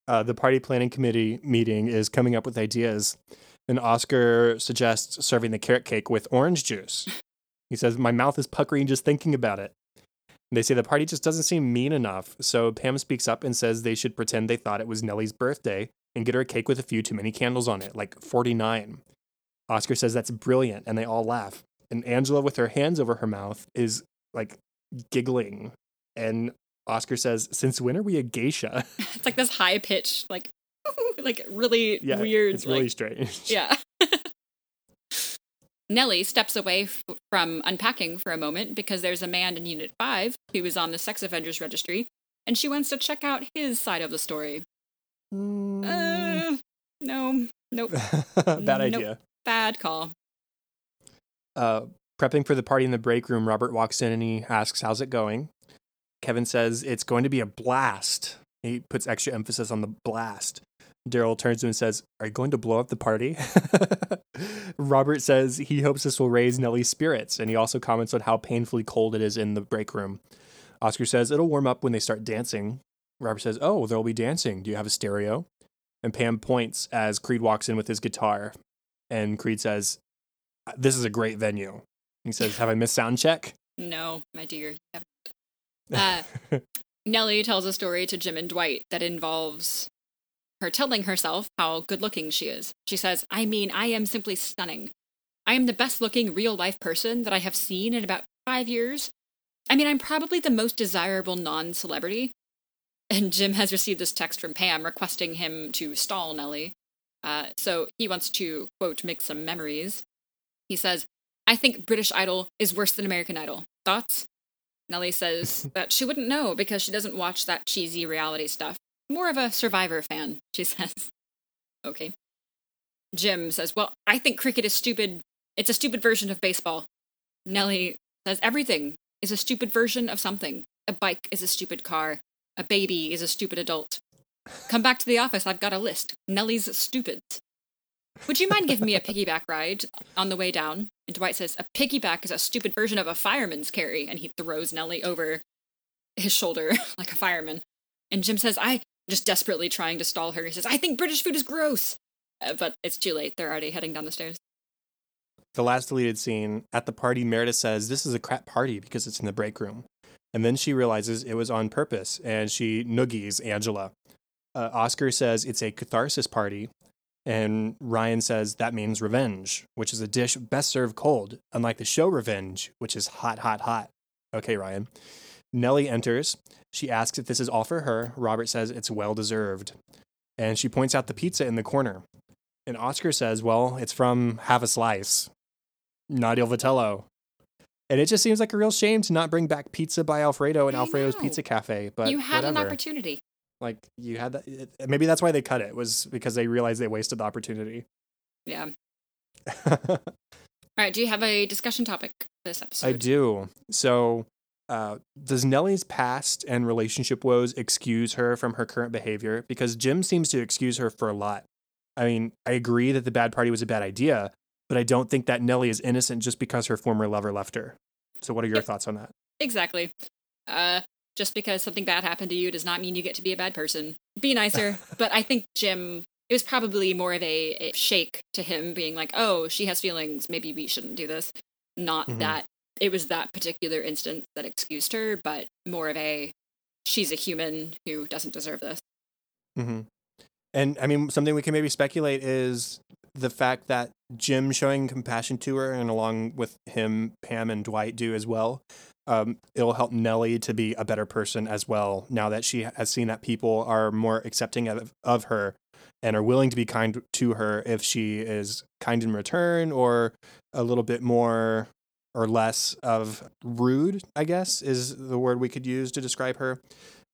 uh, the party planning committee meeting is coming up with ideas, and Oscar suggests serving the carrot cake with orange juice. He says, My mouth is puckering just thinking about it. They say the party just doesn't seem mean enough, so Pam speaks up and says they should pretend they thought it was Nellie's birthday and get her a cake with a few too many candles on it, like 49. Oscar says that's brilliant, and they all laugh. And Angela, with her hands over her mouth, is like giggling. And Oscar says, Since when are we a geisha? [LAUGHS] [LAUGHS] it's like this high pitch, like, [LAUGHS] like really yeah, weird. It's really strange. Yeah. Nellie steps away f- from unpacking for a moment because there's a man in Unit 5 who is on the sex offenders registry, and she wants to check out his side of the story. Mm. Uh, no, nope. Bad nope. idea. Bad call. Uh, prepping for the party in the break room, Robert walks in and he asks, How's it going? Kevin says, It's going to be a blast. He puts extra emphasis on the blast. Darryl turns to him and says, Are you going to blow up the party? [LAUGHS] Robert says he hopes this will raise Nellie's spirits, and he also comments on how painfully cold it is in the break room. Oscar says it'll warm up when they start dancing. Robert says, Oh, there'll be dancing. Do you have a stereo? And Pam points as Creed walks in with his guitar. And Creed says, This is a great venue. He says, Have I missed sound check? No, my dear. Uh, [LAUGHS] Nellie tells a story to Jim and Dwight that involves her telling herself how good looking she is. She says, I mean, I am simply stunning. I am the best looking real life person that I have seen in about five years. I mean, I'm probably the most desirable non celebrity. And Jim has received this text from Pam requesting him to stall Nellie. Uh, so he wants to, quote, make some memories. He says, I think British Idol is worse than American Idol. Thoughts? Nellie says [LAUGHS] that she wouldn't know because she doesn't watch that cheesy reality stuff. More of a Survivor fan, she [LAUGHS] says. okay. Jim says, Well, I think cricket is stupid. It's a stupid version of baseball. Nellie says, Everything is a stupid version of something. A bike is a stupid car. A baby is a stupid adult. Come back to the office. I've got a list. Nellie's stupids. Would you mind giving me a piggyback ride on the way down? And Dwight says, A piggyback is a stupid version of a fireman's carry. And he throws Nellie over his shoulder [LAUGHS] like a fireman. And Jim says, I just desperately trying to stall her. He says, I think British food is gross. Uh, but it's too late. They're already heading down the stairs. The last deleted scene at the party, Meredith says, This is a crap party because it's in the break room. And then she realizes it was on purpose and she noogies Angela. Uh, Oscar says it's a catharsis party. And Ryan says that means revenge, which is a dish best served cold, unlike the show Revenge, which is hot, hot, hot. Okay, Ryan. Nellie enters. She asks if this is all for her. Robert says it's well deserved. And she points out the pizza in the corner. And Oscar says, well, it's from Have a Slice, not Il Vitello. And it just seems like a real shame to not bring back pizza by Alfredo and I Alfredo's know. Pizza Cafe. But you had whatever. an opportunity. Like you had that. Maybe that's why they cut it was because they realized they wasted the opportunity. Yeah. [LAUGHS] All right. Do you have a discussion topic for this episode? I do. So uh, does Nellie's past and relationship woes excuse her from her current behavior? Because Jim seems to excuse her for a lot. I mean, I agree that the bad party was a bad idea, but I don't think that Nellie is innocent just because her former lover left her. So, what are your thoughts on that? Exactly. Uh, just because something bad happened to you does not mean you get to be a bad person. Be nicer. [LAUGHS] but I think Jim, it was probably more of a, a, shake to him being like, oh, she has feelings. Maybe we shouldn't do this. Not mm-hmm. that it was that particular instance that excused her, but more of a she's a human who doesn't deserve this. Mm-hmm. And I mean, something we can maybe speculate is the fact that Jim showing compassion to her, and along with him, Pam and Dwight do as well. Um, it'll help Nellie to be a better person as well now that she has seen that people are more accepting of, of her and are willing to be kind to her if she is kind in return or a little bit more or less of rude, I guess is the word we could use to describe her.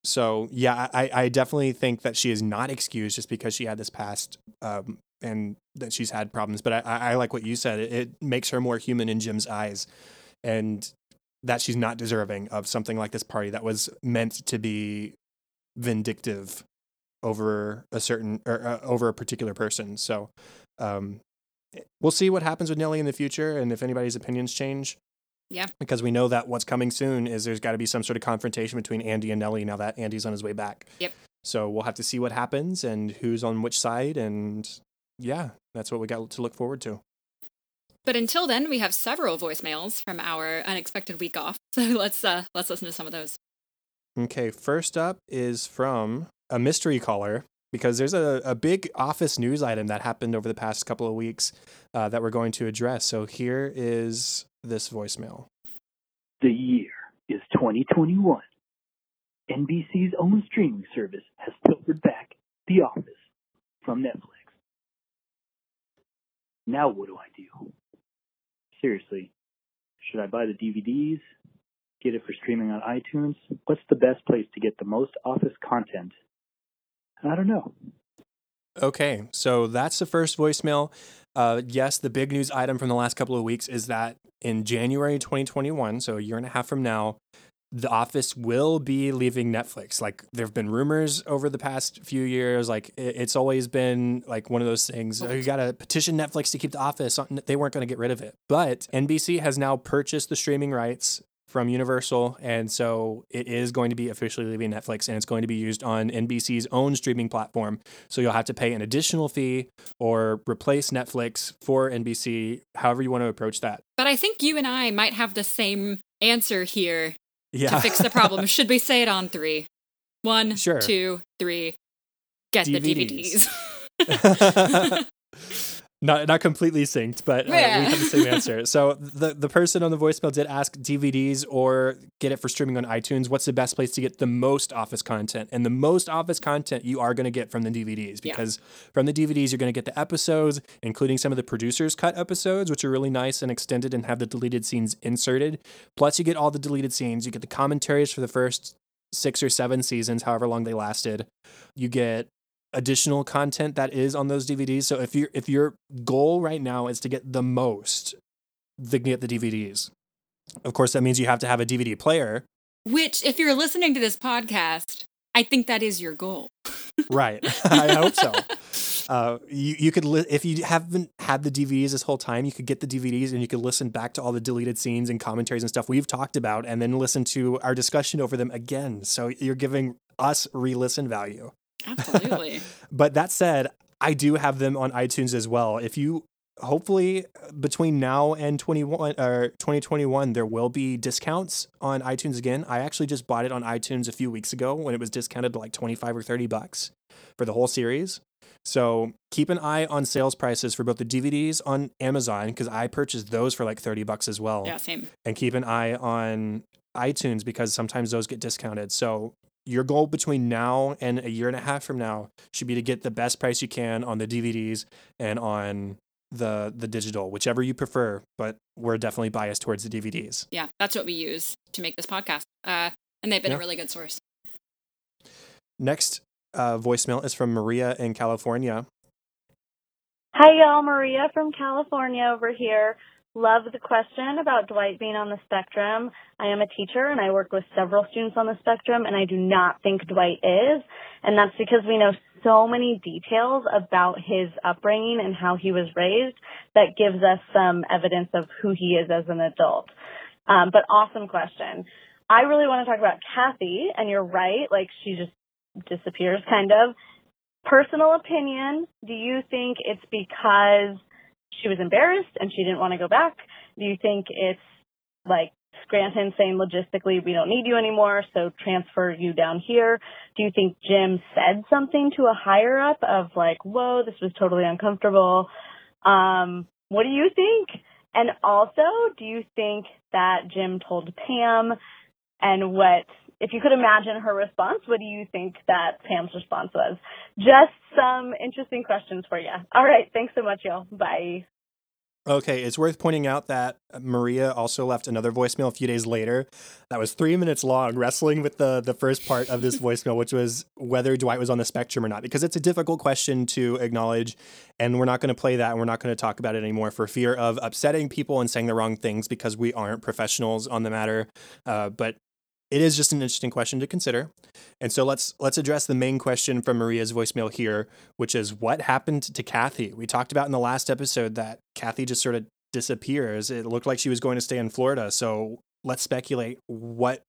So yeah, I, I definitely think that she is not excused just because she had this past um, and that she's had problems. But I, I like what you said. It, it makes her more human in Jim's eyes. and that she's not deserving of something like this party that was meant to be vindictive over a certain or uh, over a particular person. So um, we'll see what happens with Nellie in the future and if anybody's opinions change. Yeah. Because we know that what's coming soon is there's got to be some sort of confrontation between Andy and Nellie now that Andy's on his way back. Yep. So we'll have to see what happens and who's on which side. And yeah, that's what we got to look forward to. But until then, we have several voicemails from our unexpected week off. [LAUGHS] So let's uh, let's listen to some of those. Okay, first up is from a mystery caller because there's a, a big office news item that happened over the past couple of weeks uh, that we're going to address. So here is this voicemail. The year is 2021. NBC's own streaming service has pilfered back The Office from Netflix. Now what do I do? Seriously, should I buy the DVDs? Get it for streaming on iTunes? What's the best place to get the most Office content? I don't know. Okay, so that's the first voicemail. Uh, yes, the big news item from the last couple of weeks is that in January 2021, so a year and a half from now, The Office will be leaving Netflix. Like there have been rumors over the past few years. Like it's always been like one of those things. Oh, you got to petition Netflix to keep The Office. They weren't going to get rid of it, but NBC has now purchased the streaming rights from Universal, and so it is going to be officially leaving Netflix, and it's going to be used on NBC's own streaming platform. So you'll have to pay an additional fee or replace Netflix for NBC, however you want to approach that. But I think you and I might have the same answer here yeah. to fix the problem. [LAUGHS] Should we say it on three? One, sure. two, three. Get DVDs. the DVDs. [LAUGHS] [LAUGHS] not not completely synced, but uh, Yeah. we have the same answer. [LAUGHS] So the the person on the voicemail did ask DVDs or get it for streaming on iTunes. What's the best place to get the most Office content? And the most Office content you are going to get from the DVDs Yeah. because from the DVDs you're going to get the episodes, including some of the producers cut episodes, which are really nice and extended and have the deleted scenes inserted. Plus you get all the deleted scenes. You get the commentaries for the first six or seven seasons, however long they lasted. You get additional content that is on those DVDs. So if your if your goal right now is to get the most, then get the DVDs. Of course, that means you have to have a DVD player, Which, if you're listening to this podcast, I think that is your goal. [LAUGHS] right? [LAUGHS] I hope so. Uh, you you could li- if you haven't had the DVDs this whole time, you could get the DVDs and you could listen back to all the deleted scenes and commentaries and stuff we've talked about, and then listen to our discussion over them again. So you're giving us re-listen value. Absolutely. [LAUGHS] But that said, I do have them on iTunes as well. If you hopefully between now and 21 or 2021 there will be discounts on iTunes again. I actually just bought it on iTunes a few weeks ago when it was discounted to like 25 or 30 bucks for the whole series. So keep an eye on sales prices for both the DVDs on Amazon because I purchased those for like 30 bucks as well yeah, same. and keep an eye on iTunes because sometimes those get discounted. So your goal between now and a year and a half from now should be to get the best price you can on the DVDs and on the the digital, whichever you prefer. But we're definitely biased towards the DVDs. Yeah, that's what we use to make this podcast. Uh, and they've been Yeah. a really good source. Next uh, voicemail is from Maria in California. Hi, y'all. Maria from California over here. Love the question about Dwight being on the spectrum. I am a teacher and I work with several students on the spectrum, and I do not think Dwight is. And that's because we know so many details about his upbringing and how he was raised that gives us some evidence of who he is as an adult. Um, but awesome question. I really want to talk about Kathy, and you're right. Like she just disappears, kind of personal opinion, do you think it's because she was embarrassed and she didn't want to go back? Do you think it's like Scranton saying logistically we don't need you anymore, so transfer you down here? Do you think Jim said something to a higher up of like, whoa, this was totally uncomfortable? Um, what do you think? And also, do you think that Jim told Pam and what if you could imagine her response, what do you think that Pam's response was? Just some interesting questions for you. All right. Thanks so much, y'all. Bye. Okay, it's worth pointing out that Maria also left another voicemail a few days later that was three minutes long, [LAUGHS] wrestling with the the first part of this voicemail, which was whether Dwight was on the spectrum or not, because it's a difficult question to acknowledge, and we're not going to play that, and we're not going to talk about it anymore for fear of upsetting people and saying the wrong things because we aren't professionals on the matter. Uh, but it is just an interesting question to consider. And so let's let's address the main question from Maria's voicemail here, which is what happened to Kathy? We talked about in the last episode that Kathy just sort of disappears. It looked like she was going to stay in Florida. So let's speculate what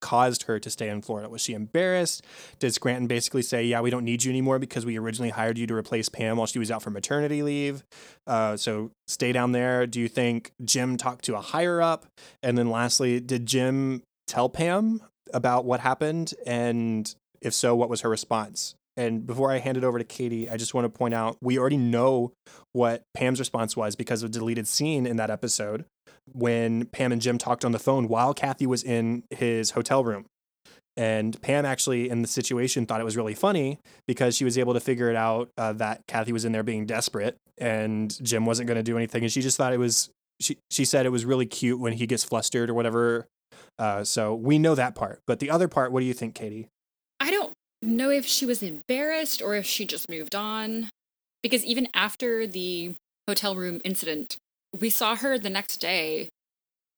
caused her to stay in Florida. Was she embarrassed? Did Scranton basically say, "Yeah, we don't need you anymore because we originally hired you to replace Pam while she was out for maternity leave"? Uh, so stay down there. Do you think Jim talked to a higher up? And then lastly, did Jim tell Pam about what happened? And if so, what was her response? And before I hand it over to Katie, I just want to point out we already know what Pam's response was because of a deleted scene in that episode when Pam and Jim talked on the phone while Kathy was in his hotel room. And Pam actually, in the situation, thought it was really funny because she was able to figure it out uh, that Kathy was in there being desperate and Jim wasn't going to do anything. And she just thought it was, she, she said it was really cute when he gets flustered or whatever uh, so we know that part. But the other part, what do you think, Katie? I don't know if she was embarrassed or if she just moved on. Because even after the hotel room incident, we saw her the next day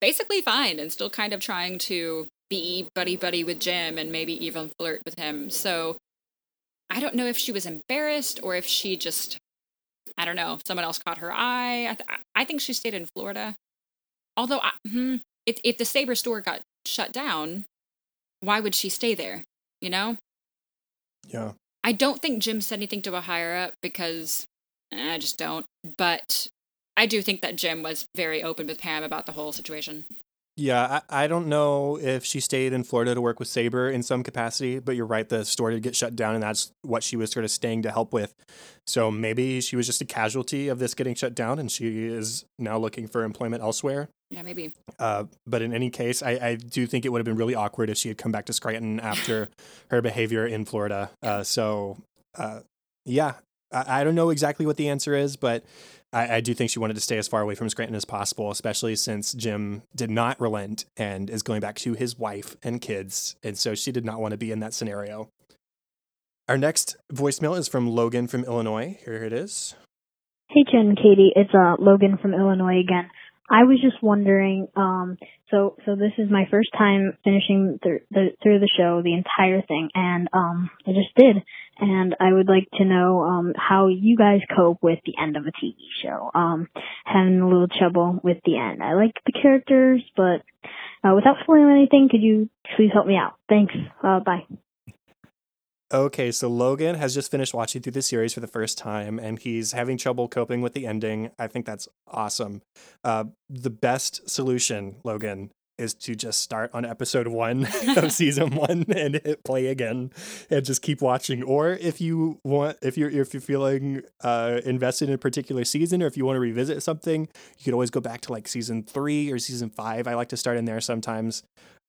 basically fine and still kind of trying to be buddy buddy with Jim and maybe even flirt with him. So I don't know if she was embarrassed or if she just, I don't know, someone else caught her eye. I, th- I think she stayed in Florida. Although, I, hmm, if if the Sabre store got shut down, why would she stay there? You know? Yeah. I don't think Jim said anything to a higher up because eh, I just don't. But I do think that Jim was very open with Pam about the whole situation. Yeah, I, I don't know if she stayed in Florida to work with Sabre in some capacity, but you're right, the store did get shut down, and that's what she was sort of staying to help with. So maybe she was just a casualty of this getting shut down, and she is now looking for employment elsewhere. Yeah, maybe. Uh, but in any case, I, I do think it would have been really awkward if she had come back to Scranton after [LAUGHS] her behavior in Florida. Uh, so, uh, yeah, I, I don't know exactly what the answer is, but I, I, do think she wanted to stay as far away from Scranton as possible, especially since Jim did not relent and is going back to his wife and kids. And so she did not want to be in that scenario. Our next voicemail is from Logan from Illinois. Here it is. Hey, Jen and Katie. It's uh, Logan from Illinois again. I was just wondering, um, so, so this is my first time finishing th- the, through the show, the entire thing, and, um, I just did. And I would like to know, um, how you guys cope with the end of a TV show. Um, having a little trouble with the end. I like the characters, but, uh, without spoiling anything, could you please help me out? Thanks. Uh, bye. Okay, so Logan has just finished watching through the series for the first time and he's having trouble coping with the ending. I think that's awesome. Uh, the best solution, Logan, is to just start on episode one [LAUGHS] of season one and hit play again and just keep watching. Or if you want, if you're if you're feeling uh, invested in a particular season, or if you want to revisit something, you could always go back to like season three or season five. I like to start in there sometimes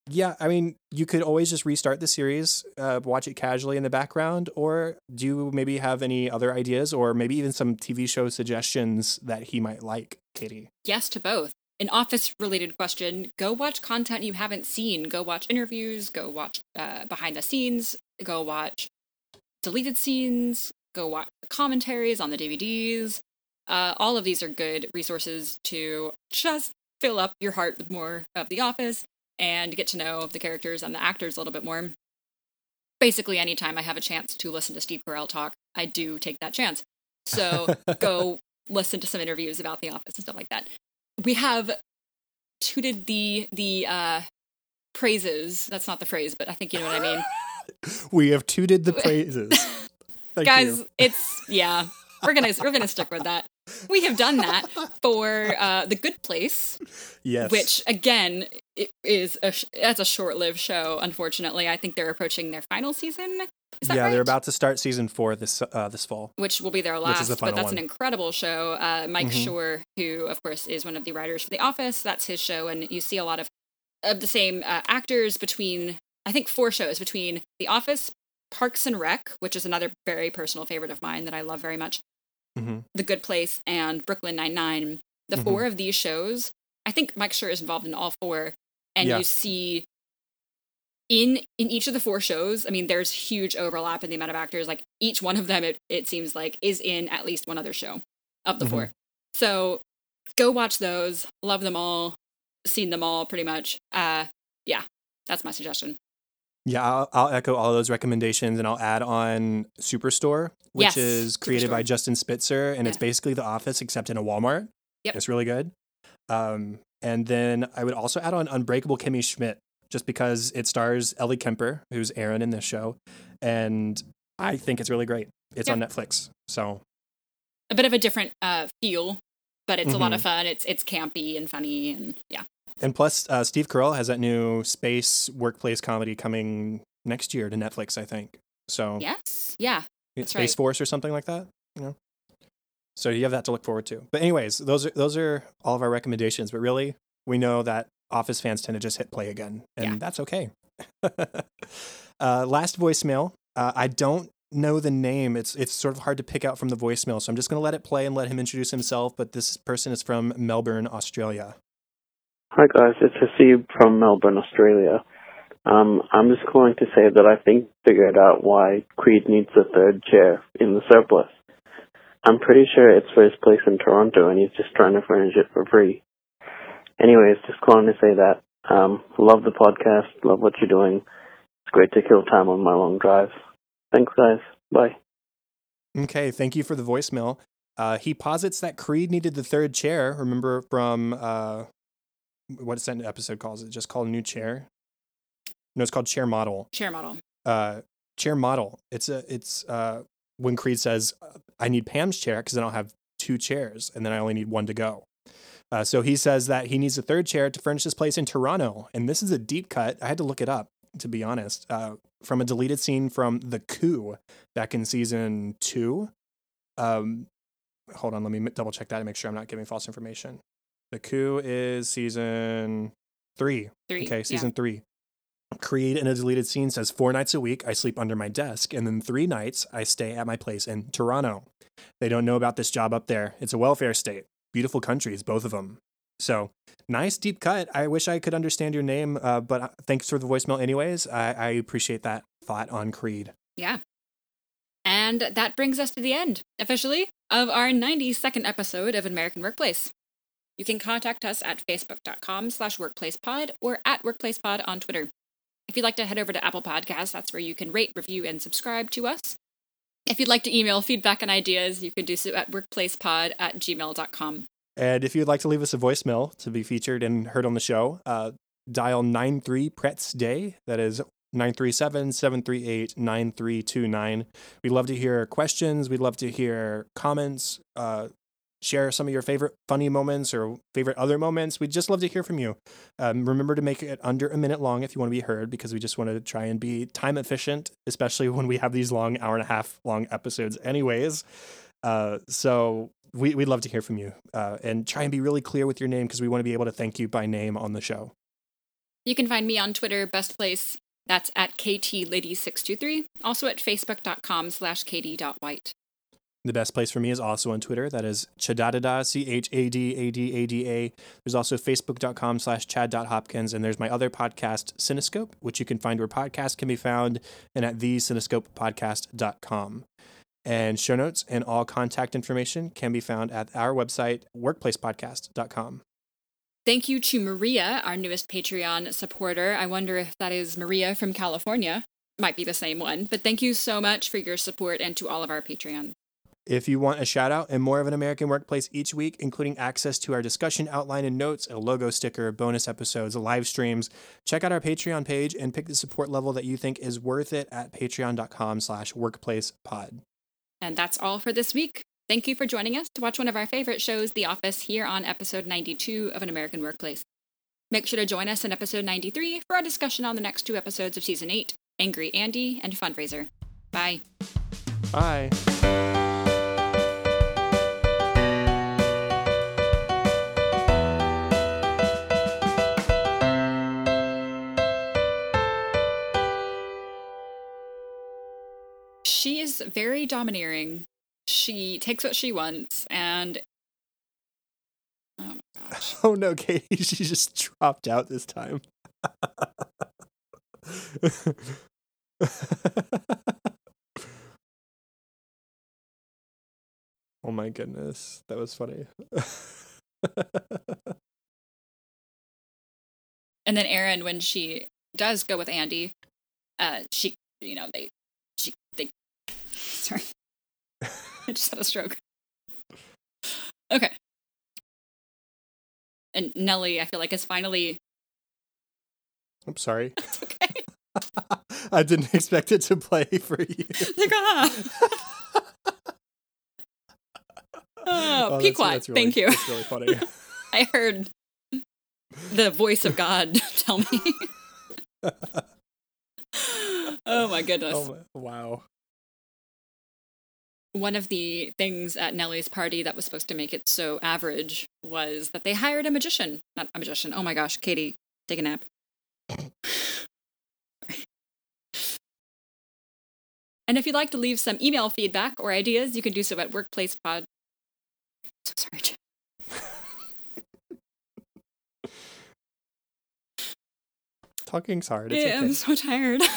yeah, I mean, you could always just restart the series, uh, watch it casually in the background, or do you maybe have any other ideas, or maybe even some TV show suggestions that he might like, Katie? Yes to both. An office related question go watch content you haven't seen. Go watch interviews, go watch uh, behind the scenes, go watch deleted scenes, go watch commentaries on the DVDs. Uh, all of these are good resources to just fill up your heart with more of The Office and get to know the characters and the actors a little bit more. Basically, anytime I have a chance to listen to Steve Carell talk, I do take that chance. So [LAUGHS] go listen to some interviews about The Office and stuff like that. We have tooted the the uh, praises. That's not the phrase, but I think you know what I mean. [LAUGHS] we have tooted the praises. [LAUGHS] Guys, you. it's yeah. We're gonna we're gonna stick with that we have done that for uh, the Good Place. Yes. Which again is a that's a short-lived show. Unfortunately, I think they're approaching their final season. yeah, right? they're about to start season four this uh, this fall, which will be their last. The but that's one. an incredible show. Uh, Mike mm-hmm. Schur, who of course is one of the writers for The Office, that's his show, and you see a lot of of the same uh, actors between I think four shows between The Office, Parks and Rec, which is another very personal favorite of mine that I love very much, mm-hmm. The Good Place and Brooklyn Nine Nine. the Mhm. four of these shows. I think Mike Schur is involved in all four, and Yeah. you see in in each of the four shows. I mean, there's huge overlap in the amount of actors. Like each one of them, it it seems like is in at least one other show of the Mhm. four. So go watch those. Love them all. Seen them all pretty much. Uh, yeah, that's my suggestion. Yeah, I'll, I'll echo all those recommendations and I'll add on Superstore, which Yes, is created by Justin Spitzer. And it's basically The Office except in a Walmart. Yep. It's really good. Um, and then I would also add on Unbreakable Kimmy Schmidt, just because it stars Ellie Kemper, who's Erin in this show. And I think it's really great. It's on Netflix. So A bit of a different uh feel, but it's a lot of fun. It's it's campy and funny and yeah. And plus, uh, Steve Carell has that new space workplace comedy coming next year to Netflix, I think. So Yes. Yeah. Space right. Force or something like that. You know. So you have that to look forward to. But anyways, those are those are all of our recommendations. But really, we know that Office fans tend to just hit play again, and Yeah. that's okay. [LAUGHS] uh, last voicemail. Uh, I don't know the name. It's it's sort of hard to pick out from the voicemail, so I'm just going to let it play and let him introduce himself. But this person is from Melbourne, Australia. Hi guys, it's Hasib from Melbourne, Australia. Um, I'm just calling to say that I think figured out why Creed needs a third chair in the surplus. I'm pretty sure it's for his place in Toronto and he's just trying to furnish it for free. Anyways, just calling to say that. Um, love the podcast, love what you're doing. It's great to kill time on my long drives. Thanks guys. Bye. Okay, thank you for the voicemail. Uh, he posits that Creed needed the third chair. Remember from uh, what is that episode calls it just called a New Chair? No, it's called Chair Model. Chair model. Uh, chair Model. It's a it's uh, when Creed says, "I need Pam's chair because then I don't have two chairs, and then I only need one to go." Uh, so he says that he needs a third chair to furnish his place in Toronto, and this is a deep cut. I had to look it up to be honest. Uh, from a deleted scene from The Coup back in season two. Um, hold on, let me double check that and make sure I'm not giving false information. The Coup is season three. Three. Okay, yeah. season three. Creed in a deleted scene says four nights a week I sleep under my desk, and then three nights I stay at my place in Toronto. They don't know about this job up there. It's a welfare state. Beautiful countries, both of them. So nice deep cut. I wish I could understand your name, uh, but uh, thanks for the voicemail, anyways. I, I appreciate that thought on Creed. Yeah. And that brings us to the end, officially, of our 92nd episode of American Workplace. You can contact us at facebook.com slash workplacepod or at workplacepod on Twitter. If you'd like to head over to Apple Podcasts, that's where you can rate, review, and subscribe to us. If you'd like to email feedback and ideas, you can do so at workplacepod at gmail.com. And if you'd like to leave us a voicemail to be featured and heard on the show, uh, dial 93 Pretz Day. That is 937 738 9329. We'd love to hear questions. We'd love to hear comments. Uh, share some of your favorite funny moments or favorite other moments. We'd just love to hear from you. Um, remember to make it under a minute long if you want to be heard, because we just want to try and be time efficient, especially when we have these long hour and a half long episodes, anyways. Uh, so we, we'd love to hear from you uh, and try and be really clear with your name because we want to be able to thank you by name on the show. You can find me on Twitter, best place. That's at KTLady623. Also at facebook.com slash KD.white. The best place for me is also on Twitter. That is Chadadada, C H A D A D A D A. There's also facebook.com slash chad.hopkins. And there's my other podcast, Cinescope, which you can find where podcasts can be found and at thecinescopepodcast.com. And show notes and all contact information can be found at our website, workplacepodcast.com. Thank you to Maria, our newest Patreon supporter. I wonder if that is Maria from California. Might be the same one. But thank you so much for your support and to all of our Patreon. If you want a shout out and more of an American workplace each week, including access to our discussion outline and notes, a logo sticker, bonus episodes, live streams, check out our Patreon page and pick the support level that you think is worth it at patreon.com slash workplacepod. And that's all for this week. Thank you for joining us to watch one of our favorite shows, The Office, here on episode 92 of An American Workplace. Make sure to join us in episode 93 for our discussion on the next two episodes of season 8, Angry Andy and Fundraiser. Bye. Bye. She is very domineering. She takes what she wants, and Oh my gosh. [LAUGHS] Oh no, Katie, [LAUGHS] she just dropped out this time. [LAUGHS] oh my goodness, that was funny. And then Erin, when she does go with Andy, uh, she, you know, they, they, sorry, [LAUGHS] I just had a stroke. Okay. And Nellie, I feel like is finally I'm sorry. [LAUGHS] it's okay. [LAUGHS] I didn't expect it to play for you. Like, ah. Oh, that's- that's really- Thank you. That's really funny. I heard the voice of God tell me. oh my goodness. oh wow. One of the things at Nellie's party that was supposed to make it so average was that they hired a magician. Not a magician. Oh my gosh, Katie, take a nap. and if you'd like to leave some email feedback or ideas, you can do so at workplacepod. So sorry, Jim. Talking's hard. It's Yeah, okay. I'm so tired. [LAUGHS]